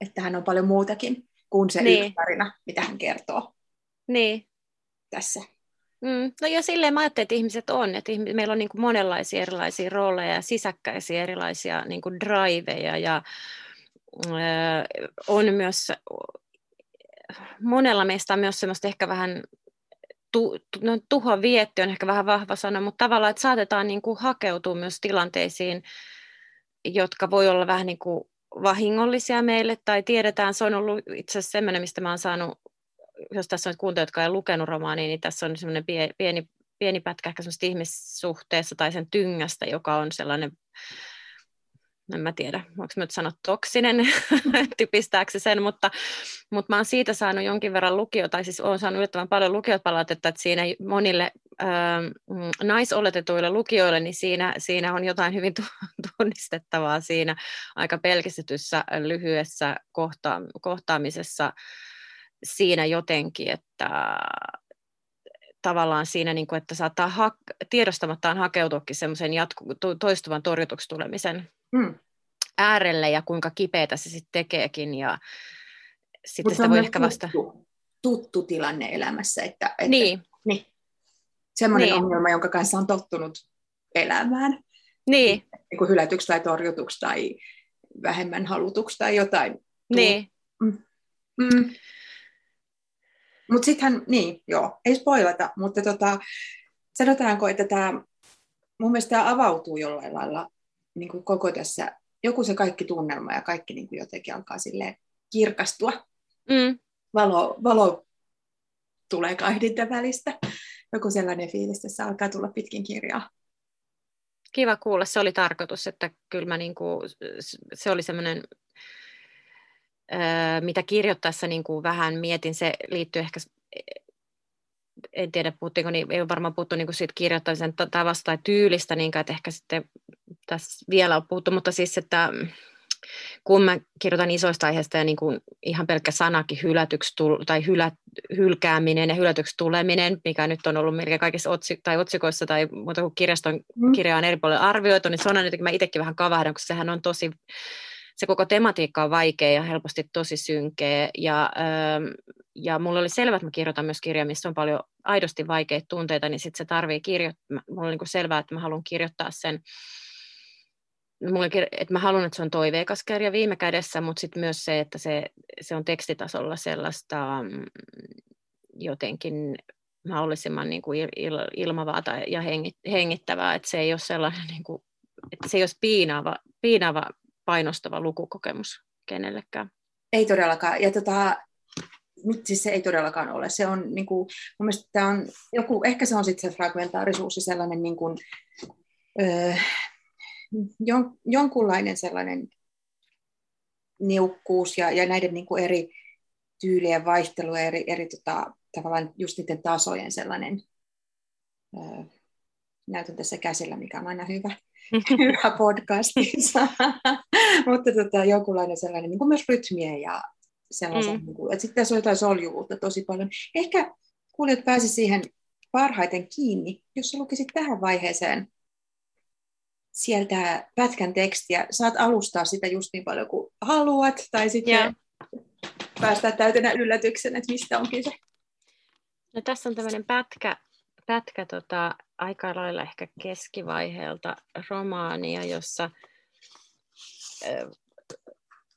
että hän on paljon muutakin kuin se niin. yksi tarina, mitä hän kertoo niin. Tässä. Mm. No ja silleen mä ajattelin, että ihmiset on, että meillä on niin kuin monenlaisia erilaisia rooleja ja sisäkkäisiä erilaisia niin kuin driveja ja on myös, monella meistä on myös semmoista ehkä vähän tu, no, tuhon vietti on ehkä vähän vahva sana, mutta tavallaan, että saatetaan niin kuin hakeutua myös tilanteisiin, jotka voi olla vähän niin kuin vahingollisia meille, tai tiedetään, se on ollut itse asiassa semmoinen, mistä mä oon saanut, jos tässä on kuuntelijat, jotka ei lukenut romaania, niin tässä on semmoinen pieni, pieni pätkä ehkä semmoista ihmissuhteessa tai sen tyngästä, joka on sellainen en mä tiedä, mä nyt sanoa toksinen, typistääkö sen, mutta, mutta mä oon siitä saanut jonkin verran lukio, tai siis oon saanut yllättävän paljon lukiopalautetta, että siinä monille äh, naisoletetuille lukijoille, niin siinä, siinä on jotain hyvin tunnistettavaa siinä aika pelkistetyssä lyhyessä kohta, kohtaamisessa siinä jotenkin, että tavallaan siinä, niin kuin, että saattaa ha- tiedostamattaan hakeutuakin semmoisen jatku- toistuvan torjutuksi tulemisen mm. äärelle ja kuinka kipeätä se sitten tekeekin. Ja sitten sitä voi ehkä vasta... Tuttu, tuttu tilanne elämässä. Että, että, niin. niin. Semmoinen niin. ongelma, jonka kanssa on tottunut elämään. Niin. niin kuin hylätyksi tai torjutuksi tai vähemmän halutuksi tai jotain. Niin. Mm. Mm. Mutta sittenhän, niin, joo, ei spoilata, mutta tota, sanotaanko, että tämä, mun mielestä tämä avautuu jollain lailla niin kuin koko tässä, joku se kaikki tunnelma ja kaikki niin kuin jotenkin alkaa sille kirkastua. Mm. Valo, valo tulee kahdinta välistä. Joku sellainen fiilis tässä alkaa tulla pitkin kirjaa. Kiva kuulla, se oli tarkoitus, että kyllä mä niin kuin, se oli semmoinen mitä kirjoittaessa niin kuin vähän mietin, se liittyy ehkä, en tiedä puhuttiinko, niin ei ole varmaan puhuttu niin kuin siitä kirjoittamisen tavasta tai tyylistä, niin että ehkä sitten tässä vielä on puhuttu, mutta siis, että kun mä kirjoitan isoista aiheista ja niin kuin ihan pelkkä sanakin hylätyksi tai hylä, hylkääminen ja hylätyksi tuleminen, mikä nyt on ollut melkein kaikissa otsi, tai otsikoissa tai muuta kuin kirjaston mm. kirja on eri puolilla arvioitu, niin se on jotenkin, mä itsekin vähän kavahdan, koska sehän on tosi se koko tematiikka on vaikea ja helposti tosi synkeä. Ja, ähm, ja mulla oli selvä, että mä kirjoitan myös kirja, missä on paljon aidosti vaikeita tunteita, niin sitten se tarvii kirjoittaa. Mulla oli niin selvää, että mä haluan kirjoittaa sen mulla, että mä haluan, että se on toiveikas kirja viime kädessä, mutta sitten myös se, että se, se on tekstitasolla sellaista mm, jotenkin mahdollisimman niin kuin il, il, ilmavaa tai, ja hengittävää, että se ei ole sellainen, niin kuin, että se ei olisi piinaava, piinaava painostava lukukokemus kenellekään. Ei todellakaan. Ja tota, nyt siis se ei todellakaan ole. Se on, niin kuin, mun mielestä tämä on joku, ehkä se on sitten se fragmentaarisuus ja sellainen niin kuin, öö, jon, jonkunlainen sellainen niukkuus ja, ja näiden niin kuin eri tyylien vaihtelu ja eri, eri tota, tavallaan just niiden tasojen sellainen, öö, näytän tässä käsillä, mikä on aina hyvä, hyvä podcastissa, mutta tota, jonkunlainen sellainen niin kuin myös rytmien ja sellaisen, mm. niin kuin, että sitten tässä on jotain soljuvuutta tosi paljon. Ehkä kuulijat pääsi siihen parhaiten kiinni, jos sä lukisit tähän vaiheeseen sieltä pätkän tekstiä. Saat alustaa sitä just niin paljon kuin haluat, tai sitten yeah. päästää täytenä yllätyksen, että mistä on kyse. No, tässä on tämmöinen pätkä, pätkä tota, aika lailla ehkä keskivaiheelta romaania, jossa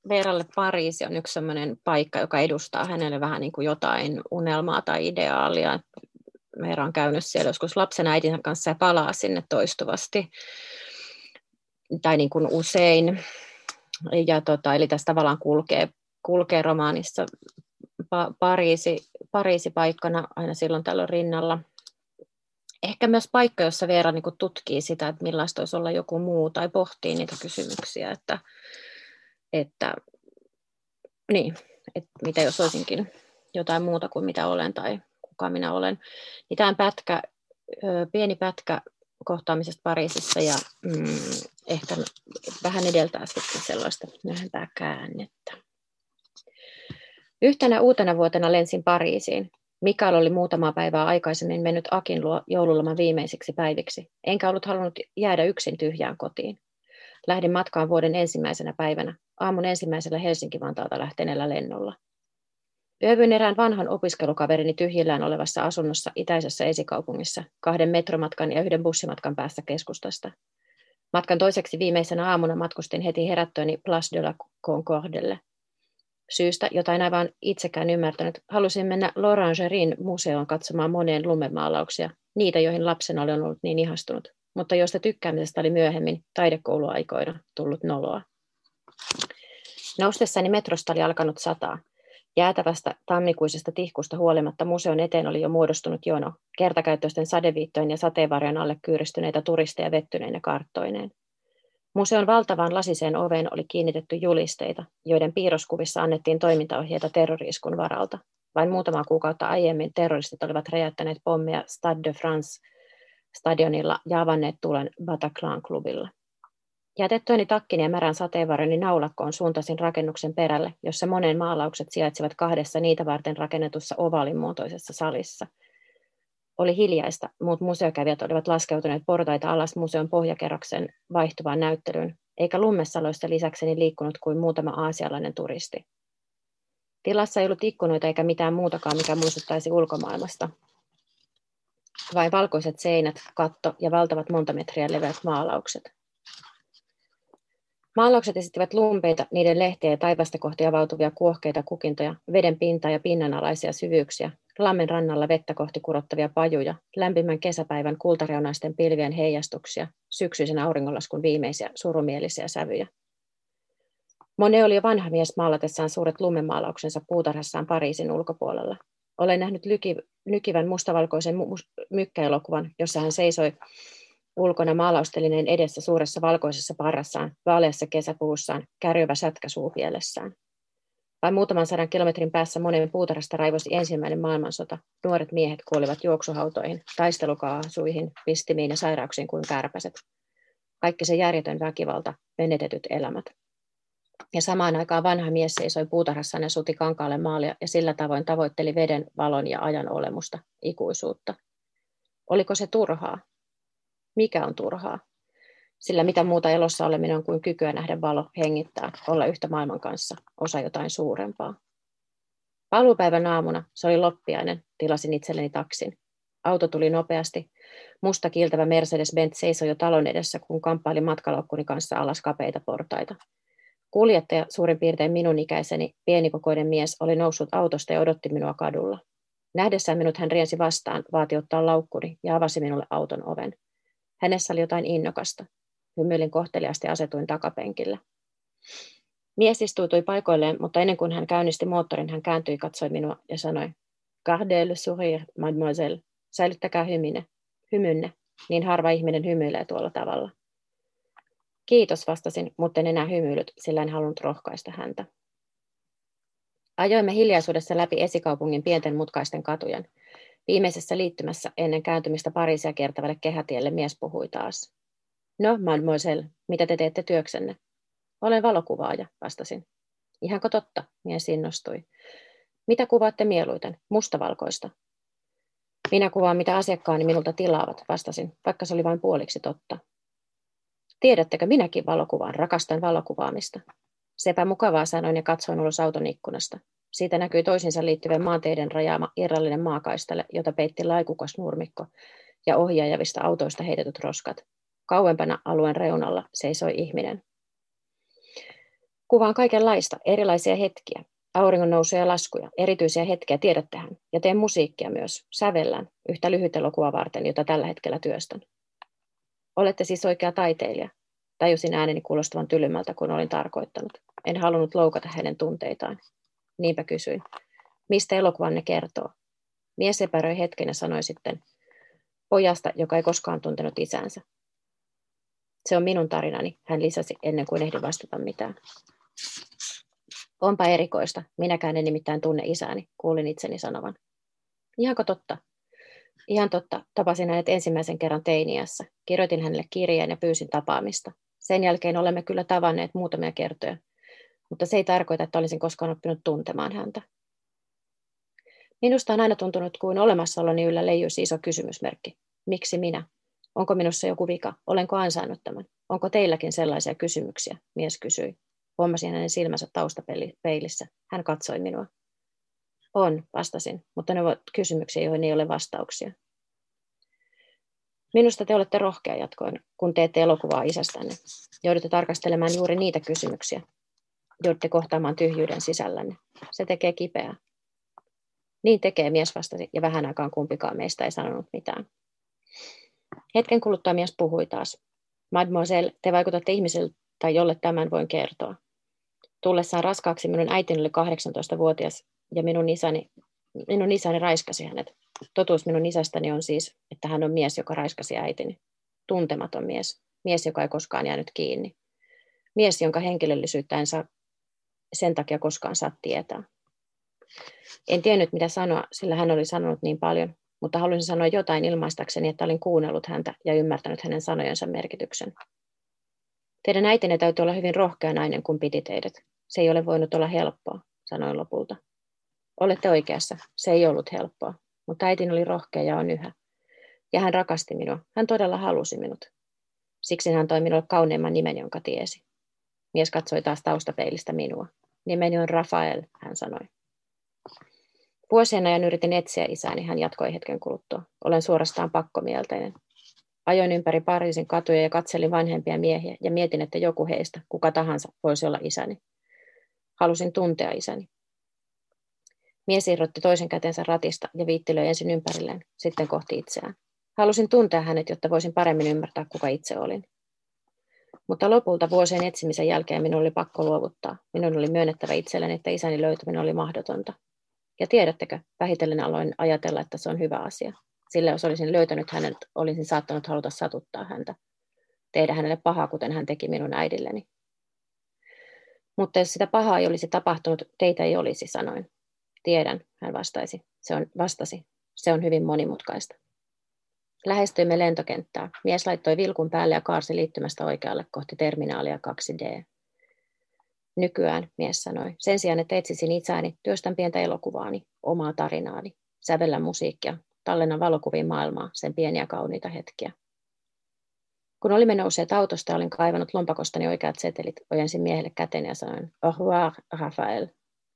Veeralle Pariisi on yksi sellainen paikka, joka edustaa hänelle vähän niin kuin jotain unelmaa tai ideaalia. Veera on käynyt siellä joskus lapsen äitinsä kanssa ja palaa sinne toistuvasti tai niin kuin usein. Ja tota, eli tässä tavallaan kulkee, kulkee romaanissa pa- Pariisi, Pariisi paikkana aina silloin tällöin rinnalla. Ehkä myös paikka, jossa Veera niin tutkii sitä, että millaista olisi olla joku muu tai pohtii niitä kysymyksiä, että, että, niin, että mitä jos olisinkin jotain muuta kuin mitä olen tai kuka minä olen. Niin tämä pätkä, pieni pätkä kohtaamisesta Pariisissa ja mm, ehkä vähän edeltää sitten sellaista myöhempää käännettä. Yhtenä uutena vuotena lensin Pariisiin. Mikael oli muutama päivää aikaisemmin mennyt Akin luo joululoman viimeisiksi päiviksi, enkä ollut halunnut jäädä yksin tyhjään kotiin. Lähdin matkaan vuoden ensimmäisenä päivänä, aamun ensimmäisellä Helsinki-Vantaalta lähteneellä lennolla. Yövyin erään vanhan opiskelukaverini tyhjillään olevassa asunnossa itäisessä esikaupungissa, kahden metromatkan ja yhden bussimatkan päästä keskustasta. Matkan toiseksi viimeisenä aamuna matkustin heti herättyäni Place de la Concordelle. Syystä, jota en aivan itsekään ymmärtänyt, halusin mennä L'Orangerin museoon katsomaan moneen lumemaalauksia, niitä, joihin lapsena olen ollut niin ihastunut mutta joista tykkäämisestä oli myöhemmin taidekouluaikoina tullut noloa. Noustessani metrosta oli alkanut sataa. Jäätävästä tammikuisesta tihkusta huolimatta museon eteen oli jo muodostunut jono, kertakäyttöisten sadeviittojen ja sateenvarjon alle kyyristyneitä turisteja vettyneinä karttoineen. Museon valtavaan lasiseen oveen oli kiinnitetty julisteita, joiden piirroskuvissa annettiin toimintaohjeita terroriiskun varalta. Vain muutama kuukautta aiemmin terroristit olivat räjäyttäneet pommeja Stade de France stadionilla ja avanneet tulen Bataclan-klubilla. Jätettyäni takkini ja märän sateenvarjoni naulakkoon suuntasin rakennuksen perälle, jossa monen maalaukset sijaitsivat kahdessa niitä varten rakennetussa ovaalimuotoisessa salissa. Oli hiljaista, muut museokävijät olivat laskeutuneet portaita alas museon pohjakerroksen vaihtuvaan näyttelyyn, eikä lummesaloista lisäkseni liikkunut kuin muutama aasialainen turisti. Tilassa ei ollut ikkunoita eikä mitään muutakaan, mikä muistuttaisi ulkomaailmasta, vain valkoiset seinät, katto ja valtavat monta metriä leveät maalaukset. Maalaukset esittivät lumpeita, niiden lehtiä ja taivasta kohti avautuvia kuohkeita kukintoja, veden pintaa ja pinnanalaisia syvyyksiä, lammen rannalla vettä kohti kurottavia pajuja, lämpimän kesäpäivän kultareunaisten pilvien heijastuksia, syksyisen auringonlaskun viimeisiä surumielisiä sävyjä. Mone oli jo vanha mies maalatessaan suuret lumemaalauksensa puutarhassaan Pariisin ulkopuolella. Olen nähnyt lyki, nykivän mustavalkoisen mykkäelokuvan, jossa hän seisoi ulkona maalaustelineen edessä suuressa valkoisessa parrassaan, vaaleassa kesäpuussaan, kärjyvä sätkä suupielessään. Vain muutaman sadan kilometrin päässä monen puutarhasta raivosi ensimmäinen maailmansota. Nuoret miehet kuolivat juoksuhautoihin, taistelukaasuihin, pistimiin ja sairauksiin kuin kärpäset. Kaikki se järjetön väkivalta, menetetyt elämät. Ja samaan aikaan vanha mies seisoi puutarhassaan ja suti kankaalle maalia ja sillä tavoin tavoitteli veden, valon ja ajan olemusta, ikuisuutta. Oliko se turhaa? Mikä on turhaa? Sillä mitä muuta elossa oleminen on kuin kykyä nähdä valo, hengittää, olla yhtä maailman kanssa, osa jotain suurempaa. Paluupäivän aamuna, se oli loppiainen, tilasin itselleni taksin. Auto tuli nopeasti. Musta kiiltävä Mercedes-Benz seisoi jo talon edessä, kun kamppaili matkaloukkuni kanssa alas kapeita portaita. Kuljettaja, suurin piirtein minun ikäiseni, pienikokoinen mies, oli noussut autosta ja odotti minua kadulla. Nähdessään minut hän riensi vastaan, vaati ottaa laukkuni ja avasi minulle auton oven. Hänessä oli jotain innokasta. Hymyilin kohteliaasti ja asetuin takapenkillä. Mies istuutui paikoilleen, mutta ennen kuin hän käynnisti moottorin, hän kääntyi, katsoi minua ja sanoi, Gardez le sourire, mademoiselle. Säilyttäkää hymine, hymynne. Niin harva ihminen hymyilee tuolla tavalla. Kiitos, vastasin, mutta en enää hymyilyt, sillä en halunnut rohkaista häntä. Ajoimme hiljaisuudessa läpi esikaupungin pienten mutkaisten katujen. Viimeisessä liittymässä ennen kääntymistä Pariisia kiertävälle kehätielle mies puhui taas. No, mademoiselle, mitä te teette työksenne? Olen valokuvaaja, vastasin. Ihanko totta? Mies innostui. Mitä kuvaatte mieluiten? Mustavalkoista. Minä kuvaan, mitä asiakkaani minulta tilaavat, vastasin, vaikka se oli vain puoliksi totta. Tiedättekö, minäkin valokuvaan, rakastan valokuvaamista. Sepä mukavaa sanoin ja katsoin ulos auton ikkunasta. Siitä näkyi toisinsa liittyvän maanteiden rajaama irrallinen maakaistale, jota peitti laikukas nurmikko ja ohjaajavista autoista heitetyt roskat. Kauempana alueen reunalla seisoi ihminen. Kuvaan kaikenlaista, erilaisia hetkiä, auringon nousuja ja laskuja, erityisiä hetkiä, tiedättehän, ja teen musiikkia myös, sävellän, yhtä lyhyt elokuva varten, jota tällä hetkellä työstän. Olette siis oikea taiteilija. Tajusin ääneni kuulostavan tylymältä, kun olin tarkoittanut. En halunnut loukata hänen tunteitaan. Niinpä kysyin. Mistä elokuvanne kertoo? Mies epäröi hetken ja sanoi sitten, pojasta, joka ei koskaan tuntenut isänsä. Se on minun tarinani, hän lisäsi ennen kuin ehdin vastata mitään. Onpa erikoista, minäkään en nimittäin tunne isääni, kuulin itseni sanovan. Ihanko totta? Ihan totta, tapasin hänet ensimmäisen kerran teiniässä. Kirjoitin hänelle kirjeen ja pyysin tapaamista. Sen jälkeen olemme kyllä tavanneet muutamia kertoja, mutta se ei tarkoita, että olisin koskaan oppinut tuntemaan häntä. Minusta on aina tuntunut kuin olemassaoloni yllä leijuisi iso kysymysmerkki. Miksi minä? Onko minussa joku vika? Olenko ansainnut tämän? Onko teilläkin sellaisia kysymyksiä? Mies kysyi. Huomasin hänen silmänsä taustapeilissä. Hän katsoi minua. On, vastasin, mutta ne ovat kysymyksiä, joihin ei ole vastauksia. Minusta te olette rohkea, jatkoin, kun teette elokuvaa isästänne. Joudutte tarkastelemaan juuri niitä kysymyksiä. Joudutte kohtaamaan tyhjyyden sisällänne. Se tekee kipeää. Niin tekee, mies vastasi, ja vähän aikaan kumpikaan meistä ei sanonut mitään. Hetken kuluttua mies puhui taas. Mademoiselle, te vaikutatte ihmiseltä, jolle tämän voin kertoa. Tullessaan raskaaksi minun äitini oli 18-vuotias ja minun isäni, minun isäni raiskasi hänet. Totuus minun isästäni on siis, että hän on mies, joka raiskasi äitini. Tuntematon mies. Mies, joka ei koskaan jäänyt kiinni. Mies, jonka henkilöllisyyttä en saa sen takia koskaan saa tietää. En tiennyt, mitä sanoa, sillä hän oli sanonut niin paljon, mutta halusin sanoa jotain ilmaistakseni, että olin kuunnellut häntä ja ymmärtänyt hänen sanojensa merkityksen. Teidän äitinne täytyy olla hyvin rohkea nainen, kun piti teidät. Se ei ole voinut olla helppoa, sanoin lopulta. Olette oikeassa, se ei ollut helppoa, mutta äitini oli rohkea ja on yhä. Ja hän rakasti minua, hän todella halusi minut. Siksi hän toi minulle kauneimman nimen, jonka tiesi. Mies katsoi taas taustapeilistä minua. Nimeni on Rafael, hän sanoi. Vuosien ajan yritin etsiä isääni, hän jatkoi hetken kuluttua. Olen suorastaan pakkomielteinen. Ajoin ympäri Pariisin katuja ja katselin vanhempia miehiä ja mietin, että joku heistä, kuka tahansa, voisi olla isäni. Halusin tuntea isäni. Mies irrotti toisen kätensä ratista ja viittilöi ensin ympärilleen, sitten kohti itseään. Halusin tuntea hänet, jotta voisin paremmin ymmärtää, kuka itse olin. Mutta lopulta vuosien etsimisen jälkeen minun oli pakko luovuttaa. Minun oli myönnettävä itselleni, että isäni löytäminen oli mahdotonta. Ja tiedättekö, vähitellen aloin ajatella, että se on hyvä asia. Sillä jos olisin löytänyt hänet, olisin saattanut haluta satuttaa häntä. Tehdä hänelle pahaa, kuten hän teki minun äidilleni. Mutta jos sitä pahaa ei olisi tapahtunut, teitä ei olisi, sanoin. Tiedän, hän vastaisi. Se on, vastasi. Se on hyvin monimutkaista. Lähestyimme lentokenttää. Mies laittoi vilkun päälle ja kaarsi liittymästä oikealle kohti terminaalia 2D. Nykyään, mies sanoi, sen sijaan, että etsisin itseäni, työstän pientä elokuvaani, omaa tarinaani, sävellä musiikkia, tallennan valokuviin maailmaa, sen pieniä kauniita hetkiä. Kun olimme nousseet autosta, olin kaivannut lompakostani oikeat setelit, ojensin miehelle käteen ja sanoin, au revoir, Rafael.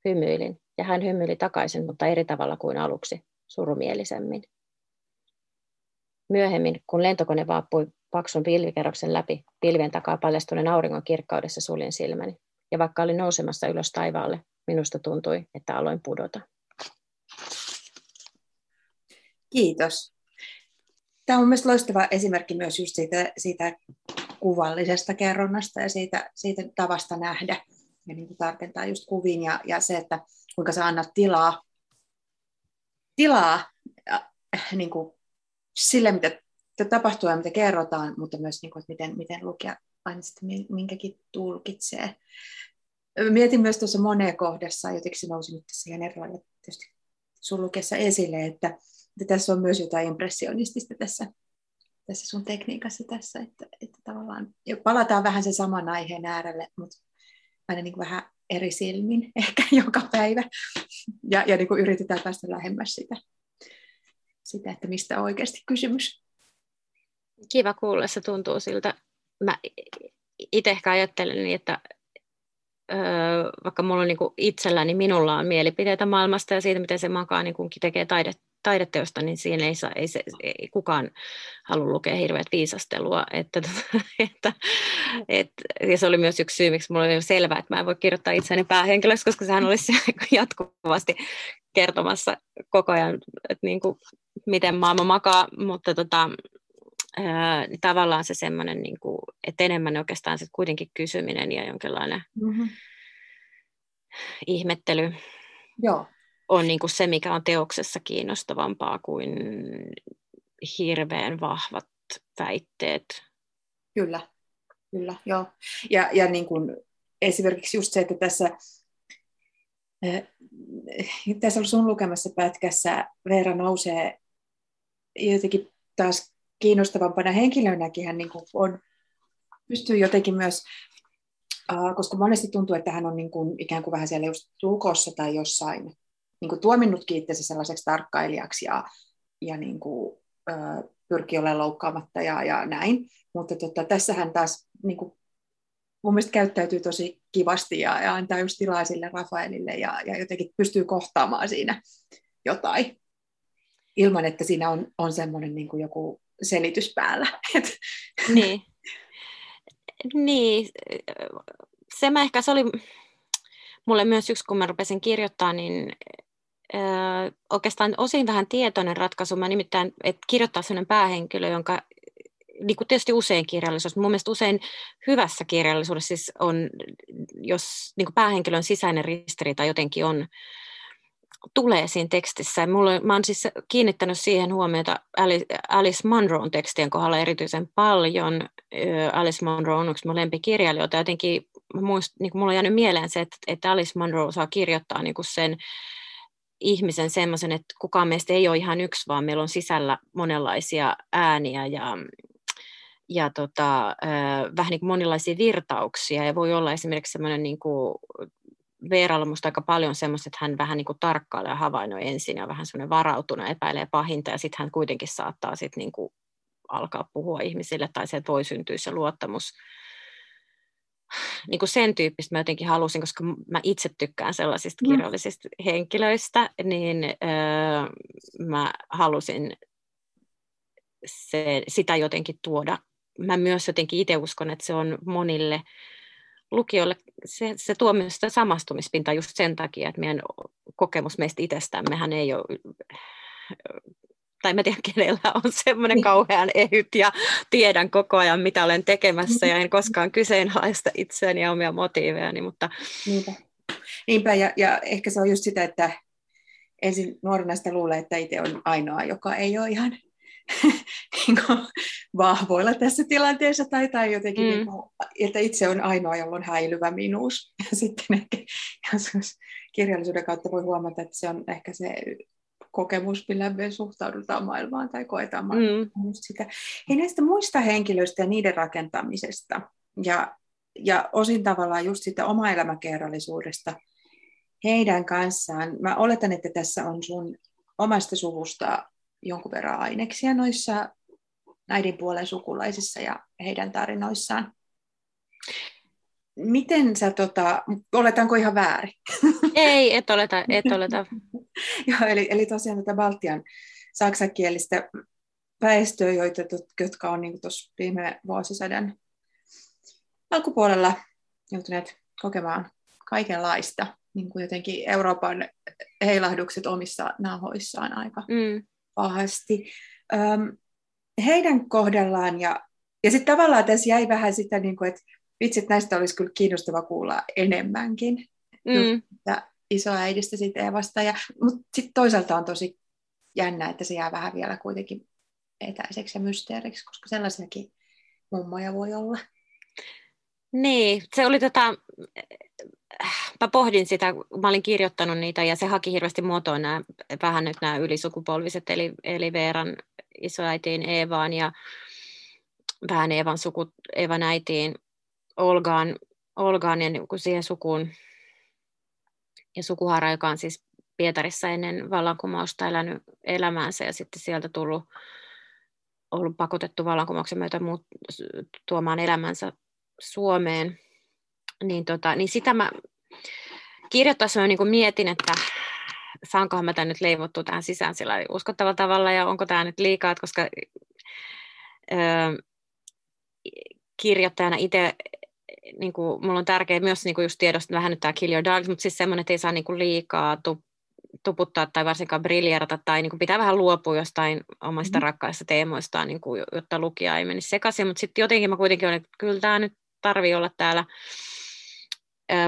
Hymyilin, ja hän hymyili takaisin, mutta eri tavalla kuin aluksi, surumielisemmin. Myöhemmin, kun lentokone vaappui paksun pilvikerroksen läpi, pilvien takaa paljastuneen auringon kirkkaudessa suljin silmäni. Ja vaikka olin nousemassa ylös taivaalle, minusta tuntui, että aloin pudota. Kiitos. Tämä on mielestäni loistava esimerkki myös just siitä, siitä kuvallisesta kerronnasta ja siitä, siitä tavasta nähdä ja niin kuin tarkentaa just kuviin ja, ja se, että kuinka sä annat tilaa, tilaa ja, niin kuin sille, mitä tapahtuu ja mitä kerrotaan, mutta myös, niin kuin, että miten, miten lukija aina sitten minkäkin tulkitsee. Mietin myös tuossa moneen kohdassa, jotenkin se nousi nyt tässä ihan eroilla tietysti sun lukessa esille, että, että tässä on myös jotain impressionistista tässä, tässä sun tekniikassa tässä, että, että tavallaan ja palataan vähän sen saman aiheen äärelle, mutta aina niin kuin vähän eri silmin ehkä joka päivä. Ja, ja niin kuin yritetään päästä lähemmäs sitä, sitä, että mistä on oikeasti kysymys. Kiva kuulla, se tuntuu siltä. Mä itse ehkä ajattelen niin, että öö, vaikka mulla on niin kuin itselläni, niin minulla on mielipiteitä maailmasta ja siitä, miten se makaa niin tekee taidetta, taideteosta, niin siinä ei, saa, ei, se, ei kukaan halua lukea hirveät viisastelua. Että, että, että, ja se oli myös yksi syy, miksi mulla oli selvää, että mä en voi kirjoittaa itseäni päähenkilöksi, koska sehän olisi jatkuvasti kertomassa koko ajan, että niin kuin, miten maailma makaa, mutta tota, ää, niin tavallaan se semmoinen, niin kuin, että enemmän oikeastaan sitten kuitenkin kysyminen ja jonkinlainen mm-hmm. ihmettely. Joo on niin kuin se, mikä on teoksessa kiinnostavampaa kuin hirveän vahvat väitteet. Kyllä, kyllä, joo. Ja, ja niin kuin esimerkiksi just se, että tässä, äh, tässä sun lukemassa pätkässä Veera nousee jotenkin taas kiinnostavampana henkilönäkin hän niin kuin on, pystyy jotenkin myös, äh, koska monesti tuntuu, että hän on niin kuin, ikään kuin vähän siellä just lukossa tai jossain niin kuin tuominnutkin itsensä sellaiseksi tarkkailijaksi ja, ja niin kuin, ö, pyrkii olemaan loukkaamatta ja, ja näin. Mutta tota, tässähän taas niin kuin, mun mielestä käyttäytyy tosi kivasti ja, ja antaa just tilaa sille Rafaelille ja, ja jotenkin pystyy kohtaamaan siinä jotain ilman, että siinä on, on semmoinen niin joku selitys päällä. Niin. niin. Se mä ehkä, se oli mulle myös yksi, kun mä rupesin kirjoittaa, niin oikeastaan osin vähän tietoinen ratkaisu. Mä nimittäin, että kirjoittaa sellainen päähenkilö, jonka niin kuin tietysti usein kirjallisuus, mun mielestä usein hyvässä kirjallisuudessa siis on, jos niin kuin päähenkilön sisäinen ristiriita jotenkin on, tulee siinä tekstissä. Mulle, mä oon siis kiinnittänyt siihen huomiota Alice Munroon tekstien kohdalla erityisen paljon. Alice Munro on yksi mun lempikirjailijoita. Jotenkin muist, niin mulla on jäänyt mieleen se, että, että Alice Munro osaa kirjoittaa niin kuin sen ihmisen semmoisen, että kukaan meistä ei ole ihan yksi, vaan meillä on sisällä monenlaisia ääniä ja, ja tota, vähän niin kuin monenlaisia virtauksia. Ja voi olla esimerkiksi semmoinen niin Veeralla musta aika paljon semmoista, että hän vähän niin kuin tarkkailee ja havainnoi ensin ja vähän semmoinen varautunut, epäilee pahinta ja sitten hän kuitenkin saattaa sitten niin kuin alkaa puhua ihmisille tai se, voi syntyä se luottamus niin kuin sen tyyppistä mä jotenkin halusin, koska mä itse tykkään sellaisista mm. kirjallisista mm. henkilöistä, niin öö, mä halusin se, sitä jotenkin tuoda. Mä myös jotenkin itse uskon, että se on monille lukijoille, se, se tuo myös sitä samastumispintaa just sen takia, että meidän kokemus meistä itsestämmehän ei ole tai mä tiedän kenellä on semmoinen niin. kauhean ehyt ja tiedän koko ajan, mitä olen tekemässä ja en koskaan kyseenalaista itseäni ja omia motiivejani. Mutta... Niinpä, Niinpä ja, ja ehkä se on just sitä, että ensin nuorena sitä luulee, että itse on ainoa, joka ei ole ihan niin kuin, vahvoilla tässä tilanteessa tai, tai jotenkin, mm. niin kuin, että itse on ainoa, jolla on häilyvä minuus. Ja sitten ehkä kirjallisuuden kautta voi huomata, että se on ehkä se kokemus, millä me suhtaudutaan maailmaan tai koetaan maailmaan. Mm. Sitä. Hei, näistä muista henkilöistä ja niiden rakentamisesta ja, ja osin tavallaan just sitä oma elämäkerrallisuudesta heidän kanssaan. Mä oletan, että tässä on sun omasta suvusta jonkun verran aineksia noissa näiden puolen sukulaisissa ja heidän tarinoissaan miten sä, tota, oletanko ihan väärin? Ei, et oleta. Et oleta. Joo, eli, eli tosiaan tätä Baltian saksakielistä väestöä, joita, jotka on niin tuossa viime vuosisadan alkupuolella joutuneet kokemaan kaikenlaista, niin kuin jotenkin Euroopan heilahdukset omissa nahoissaan aika mm. pahasti. Öm, heidän kohdallaan, ja, ja sitten tavallaan tässä jäi vähän sitä, niin kuin, että vitsit näistä olisi kyllä kiinnostava kuulla enemmänkin. Mm. Ja isoäidistä sitten Eevasta. Ja, mutta sitten toisaalta on tosi jännä, että se jää vähän vielä kuitenkin etäiseksi ja mysteeriksi, koska sellaisiakin mummoja voi olla. Niin, se oli tota, mä pohdin sitä, mä olin kirjoittanut niitä ja se haki hirveästi muotoon nämä, vähän nyt nämä ylisukupolviset, eli, eli Veeran isoäitiin Eevaan ja vähän Eevan, suku, Eevan äitiin Olgaan, Olgaan ja niin siihen sukuun ja sukuhaara, joka on siis Pietarissa ennen vallankumousta elänyt elämäänsä ja sitten sieltä tullut, ollut pakotettu vallankumouksen myötä muut, tuomaan elämänsä Suomeen, niin, tota, niin sitä mä kirjoittaessa niin mietin, että saankohan mä tämän nyt leivottua tähän sisään sillä uskottavalla tavalla ja onko tämä nyt liikaa, koska öö, kirjoittajana itse niin kuin, mulla on tärkeää myös niin kuin just tiedostaa vähän nyt tämä Kill Your Dogs, mutta siis semmoinen, että ei saa niin kuin liikaa tu, tuputtaa tai varsinkaan briljerata tai niin kuin pitää vähän luopua jostain omista mm. rakkaista teemoistaan, niin kuin, jotta lukija ei menisi sekaisin, mutta sitten jotenkin mä kuitenkin olen, että kyllä tämä nyt tarvii olla täällä.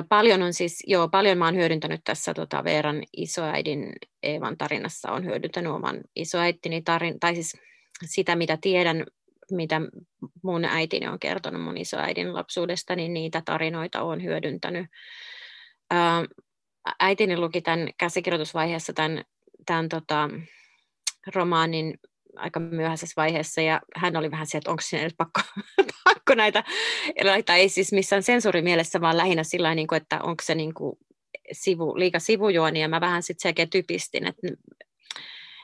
Paljon on siis, joo, paljon mä oon hyödyntänyt tässä tota Veeran isoäidin Eevan tarinassa, on hyödyntänyt oman isoäitini tarin, tai siis sitä, mitä tiedän, mitä mun äitini on kertonut mun isoäidin lapsuudesta, niin niitä tarinoita on hyödyntänyt. Äitini luki tämän käsikirjoitusvaiheessa tämän, tämän tota, romaanin aika myöhäisessä vaiheessa ja hän oli vähän se, että onko sinne edes pakko, pakko näitä laittaa, ei siis missään sensuurimielessä, vaan lähinnä sillä niin kuin, että onko se niin kuin sivu, liika sivujuoni. Ja mä vähän sitten selkeä typistin, että,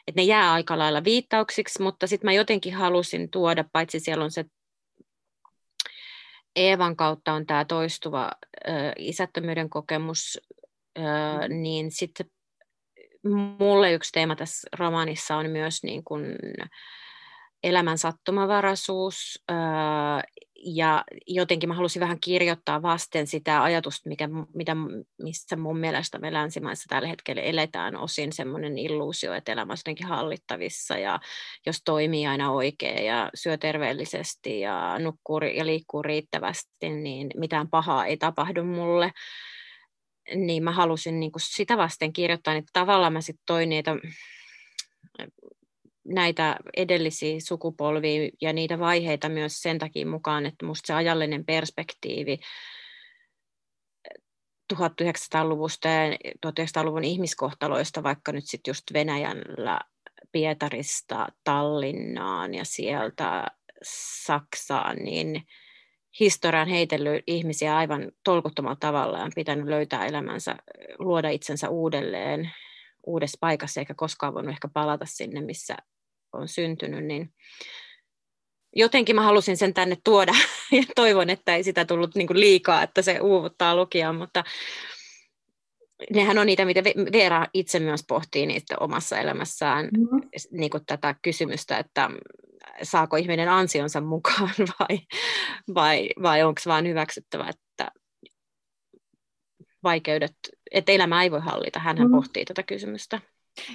että ne jää aika lailla viittauksiksi, mutta sitten mä jotenkin halusin tuoda, paitsi siellä on se Eevan kautta on tämä toistuva ö, isättömyyden kokemus, ö, niin sitten mulle yksi teema tässä romaanissa on myös niin kuin elämän sattumavaraisuus ja jotenkin mä halusin vähän kirjoittaa vasten sitä ajatusta, mikä, mitä, missä mun mielestä me länsimaissa tällä hetkellä eletään. Osin semmoinen illuusio, että elämä on jotenkin hallittavissa ja jos toimii aina oikein ja syö terveellisesti ja nukkuu ja liikkuu riittävästi, niin mitään pahaa ei tapahdu mulle niin mä halusin niin kuin sitä vasten kirjoittaa, niin tavallaan mä sitten toin niitä näitä edellisiä sukupolvia ja niitä vaiheita myös sen takia mukaan, että musta se ajallinen perspektiivi 1900-luvusta ja 1900-luvun ihmiskohtaloista, vaikka nyt sitten just Venäjällä Pietarista Tallinnaan ja sieltä Saksaan, niin historian heitellyt ihmisiä aivan tolkuttomalla tavalla ja pitänyt löytää elämänsä, luoda itsensä uudelleen uudessa paikassa eikä koskaan voinut ehkä palata sinne, missä on syntynyt, niin jotenkin mä halusin sen tänne tuoda ja toivon, että ei sitä tullut niin liikaa, että se uuvuttaa lukijaa, mutta nehän on niitä, mitä Veera itse myös pohtii niitä omassa elämässään, mm-hmm. niin kuin tätä kysymystä, että saako ihminen ansionsa mukaan vai, vai, vai onko vaan hyväksyttävä, että vaikeudet, että elämä ei voi hallita. Hän mm. pohtii tätä kysymystä.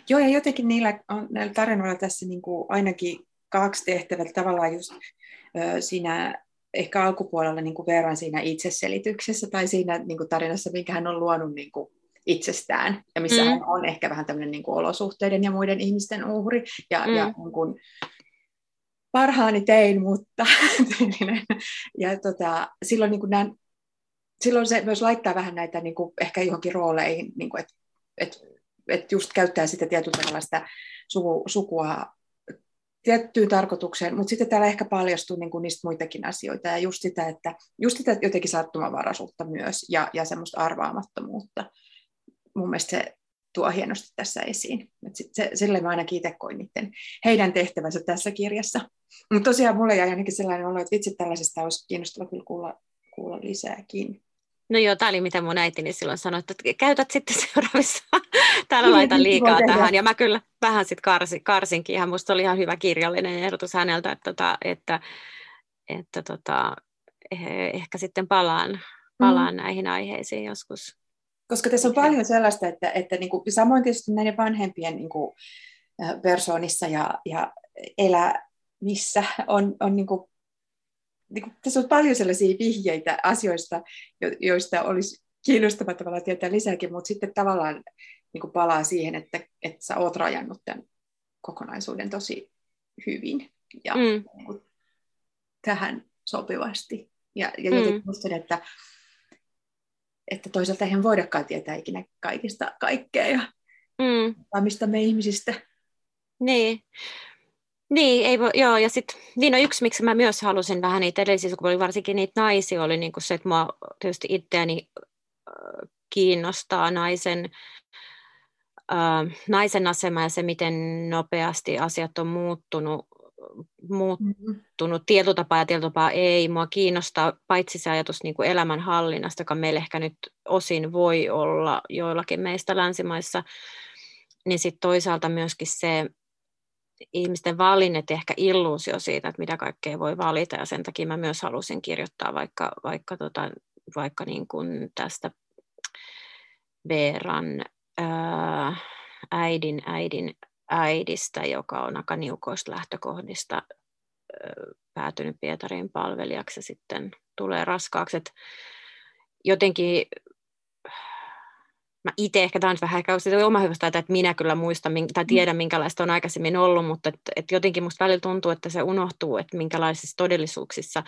Joo, ja jotenkin niillä, on, näillä tarinoilla tässä niin kuin ainakin kaksi tehtävää tavallaan just ö, siinä ehkä alkupuolella niin kuin verran siinä itseselityksessä tai siinä niin kuin tarinassa, minkä hän on luonut niin kuin itsestään ja missä mm. hän on ehkä vähän tämmöinen niin kuin olosuhteiden ja muiden ihmisten uhri ja, mm. ja niin kuin, parhaani tein, mutta ja tota, silloin, niin kuin nämä, silloin se myös laittaa vähän näitä niin kuin ehkä johonkin rooleihin, niin kuin, että et, et just käyttää sitä tietyllä tällaista suku, sukua tiettyyn tarkoitukseen, mutta sitten täällä ehkä paljastuu niin kuin niistä muitakin asioita ja just sitä, että just sitä jotenkin sattumavaraisuutta myös ja, ja semmoista arvaamattomuutta. Mun mielestä se tuo hienosti tässä esiin. Et sit se, sille mä aina itse koin niiden, heidän tehtävänsä tässä kirjassa. Mutta tosiaan mulle jäi ainakin sellainen olo, että vitsi tällaisesta olisi kiinnostava kyllä kuulla, kuulla lisääkin. No joo, tämä oli mitä mun äitini silloin sanoi, että käytät sitten seuraavissa. Täällä niin, laitan liikaa tähän. Ja mä kyllä vähän sitten karsin, karsinkin. Ihan musta oli ihan hyvä kirjallinen ehdotus häneltä, että, tota, että, että tota, eh, ehkä sitten palaan, palaan mm. näihin aiheisiin joskus. Koska tässä on paljon sellaista, että, että niin kuin, samoin tietysti näiden vanhempien niin kuin, persoonissa ja, ja elämissä on, on niin kuin, niin kuin, tässä on paljon sellaisia vihjeitä asioista, joista olisi kiinnostava tavallaan tietää lisääkin, mutta sitten tavallaan niin kuin palaa siihen, että, että sä oot rajannut tämän kokonaisuuden tosi hyvin ja mm. niin kuin, tähän sopivasti. Ja, ja mm. jotenkin muistan, että, että toisaalta eihän voidakaan tietää ikinä kaikista kaikkea ja mm. mistä me ihmisistä. Niin. Niin, ei voi, joo, ja sitten niin no yksi, miksi mä myös halusin vähän niitä edellisiä sukupuolia, varsinkin niitä naisia, oli niin kuin se, että mua tietysti itseäni kiinnostaa naisen, äh, naisen asema ja se, miten nopeasti asiat on muuttunut, muuttunut mm-hmm. tietotapaa ja tietotapaa ei. Mua kiinnostaa paitsi se ajatus niin kuin elämänhallinnasta, joka meillä ehkä nyt osin voi olla joillakin meistä länsimaissa, niin sitten toisaalta myöskin se, ihmisten valinnat ehkä illuusio siitä, että mitä kaikkea voi valita, ja sen takia mä myös halusin kirjoittaa vaikka, vaikka, tota, vaikka niin kuin tästä Veeran ää, äidin äidin äidistä, joka on aika niukoista lähtökohdista ää, päätynyt Pietarin palvelijaksi ja sitten tulee raskaaksi. Et jotenkin mä itse ehkä, tämä on vähän ehkä oma hyvästä, että minä kyllä muistan tai mm. tiedän, minkälaista on aikaisemmin ollut, mutta et, et jotenkin musta välillä tuntuu, että se unohtuu, että minkälaisissa todellisuuksissa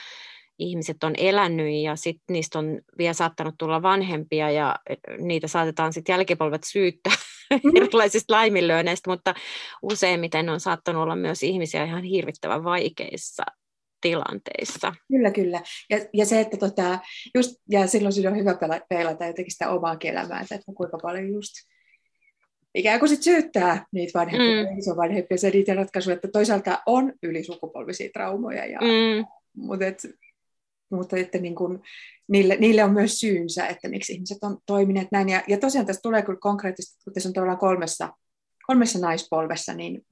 ihmiset on elänyt ja sitten niistä on vielä saattanut tulla vanhempia ja niitä saatetaan sitten jälkipolvet syyttää mm. erilaisista laiminlyöneistä, mutta useimmiten on saattanut olla myös ihmisiä ihan hirvittävän vaikeissa tilanteissa. Kyllä, kyllä. Ja, ja se, että tota, just, ja silloin on hyvä peilata jotenkin sitä omaa elämää, että kuinka paljon just ikään kuin sit syyttää niitä vanhempia, mm. isovanhempia, se niitä ratkaisuja, että toisaalta on ylisukupolvisia traumoja, ja, mm. mutta, et, mutta että niin kun, niille, niille on myös syynsä, että miksi ihmiset on toimineet näin. Ja, ja tosiaan tästä tulee kyllä konkreettisesti, kun tässä on tavallaan kolmessa, kolmessa naispolvessa, niin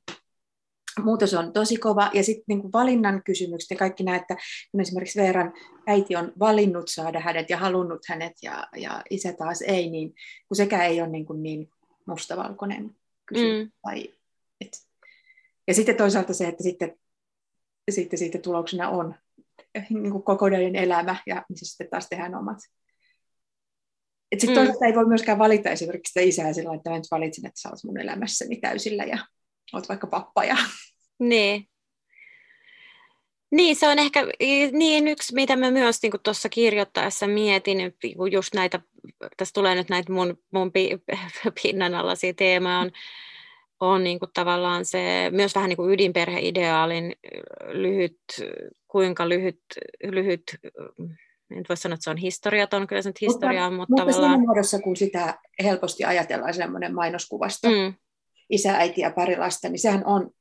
muutos on tosi kova. Ja sitten niin valinnan kysymykset ja kaikki nämä, että kun esimerkiksi Veeran äiti on valinnut saada hänet ja halunnut hänet ja, ja isä taas ei, niin kun sekään ei ole niin, kuin niin mustavalkoinen kysymys. Mm. Tai, et. Ja sitten toisaalta se, että sitten, sitten siitä tuloksena on niin kuin kokonainen elämä ja missä sitten taas tehdään omat. Sitten mm. toisaalta ei voi myöskään valita esimerkiksi sitä isää sillä että mä nyt valitsin, että sä olet mun elämässäni täysillä ja olet vaikka pappa. Ja... Niin. Niin, se on ehkä niin yksi, mitä mä myös niin tuossa kirjoittaessa mietin, niin just näitä, tässä tulee nyt näitä mun, mun pinnanalaisia teemoja, on, on niin kuin tavallaan se myös vähän niin kuin ydinperheideaalin lyhyt, kuinka lyhyt, lyhyt en voi sanoa, että se on historiaton, kyllä se nyt historia mutta, mutta, mutta tavallaan... siinä muodossa, kun sitä helposti ajatellaan semmoinen mainoskuvasta, mm isä, äiti ja pari lasta, niin sehän on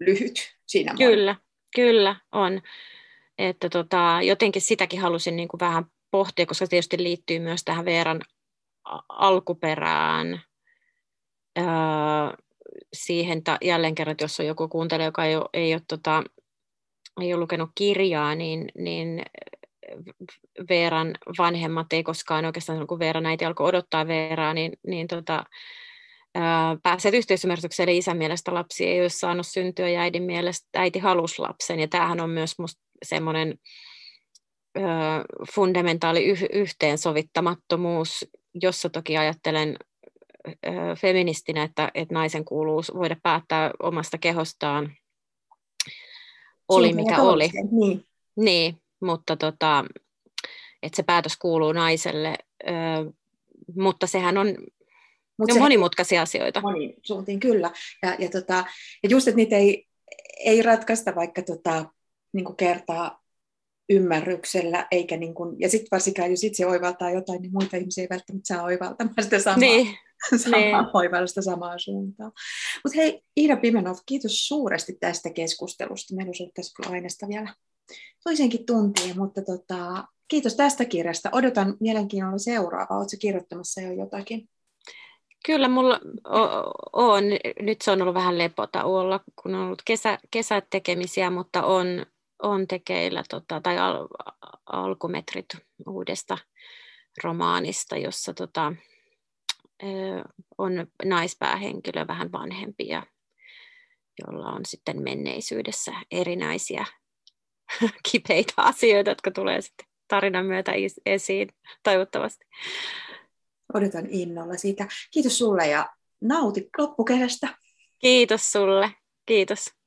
lyhyt siinä Kyllä, kyllä on. Että tota, jotenkin sitäkin halusin niin kuin vähän pohtia, koska se tietysti liittyy myös tähän Veeran alkuperään. Öö, siihen ta, jälleen kerran, että jos on joku kuuntelija, joka ei ole, ei ole, tota, ei ole lukenut kirjaa, niin, niin Veeran vanhemmat ei koskaan oikeastaan, kun Veeran äiti alkoi odottaa Veeraa, niin, niin tota, pääset yhteisymmärrykseen, eli isän mielestä lapsi ei olisi saanut syntyä ja äidin mielestä äiti halusi lapsen. Ja tämähän on myös musta semmoinen ö, fundamentaali yh- yhteensovittamattomuus, jossa toki ajattelen ö, feministinä, että, että naisen kuuluu voida päättää omasta kehostaan, oli Siitä mikä oli. Niin. niin, mutta tota, että se päätös kuuluu naiselle, ö, mutta sehän on Mut ne on monimutkaisia asioita. Moni suuntiin, kyllä. Ja, ja, tota, ja just, että niitä ei, ei ratkaista vaikka tota, niin kertaa ymmärryksellä, eikä niin kuin, ja sitten varsinkaan, jos itse oivaltaa jotain, niin muita ihmisiä ei välttämättä saa oivaltamaan sitä samaa, niin. samaa niin. oivallusta samaa suuntaa. Mutta hei, Iida Pimenov, kiitos suuresti tästä keskustelusta. Meillä olisi ollut tässä kyllä aineesta vielä toisenkin tuntiin, mutta tota, kiitos tästä kirjasta. Odotan mielenkiinnolla seuraavaa. Oletko kirjoittamassa jo jotakin? Kyllä mulla on, nyt se on ollut vähän lepotauolla, kun on ollut kesä, kesätekemisiä, mutta on, on tekeillä tota, tai al, alkumetrit uudesta romaanista, jossa tota, on naispäähenkilö vähän vanhempi ja jolla on sitten menneisyydessä erinäisiä kipeitä asioita, jotka tulee sitten tarinan myötä esiin, toivottavasti. Odotan innolla siitä. Kiitos sulle ja nauti loppukesästä. Kiitos sulle. Kiitos.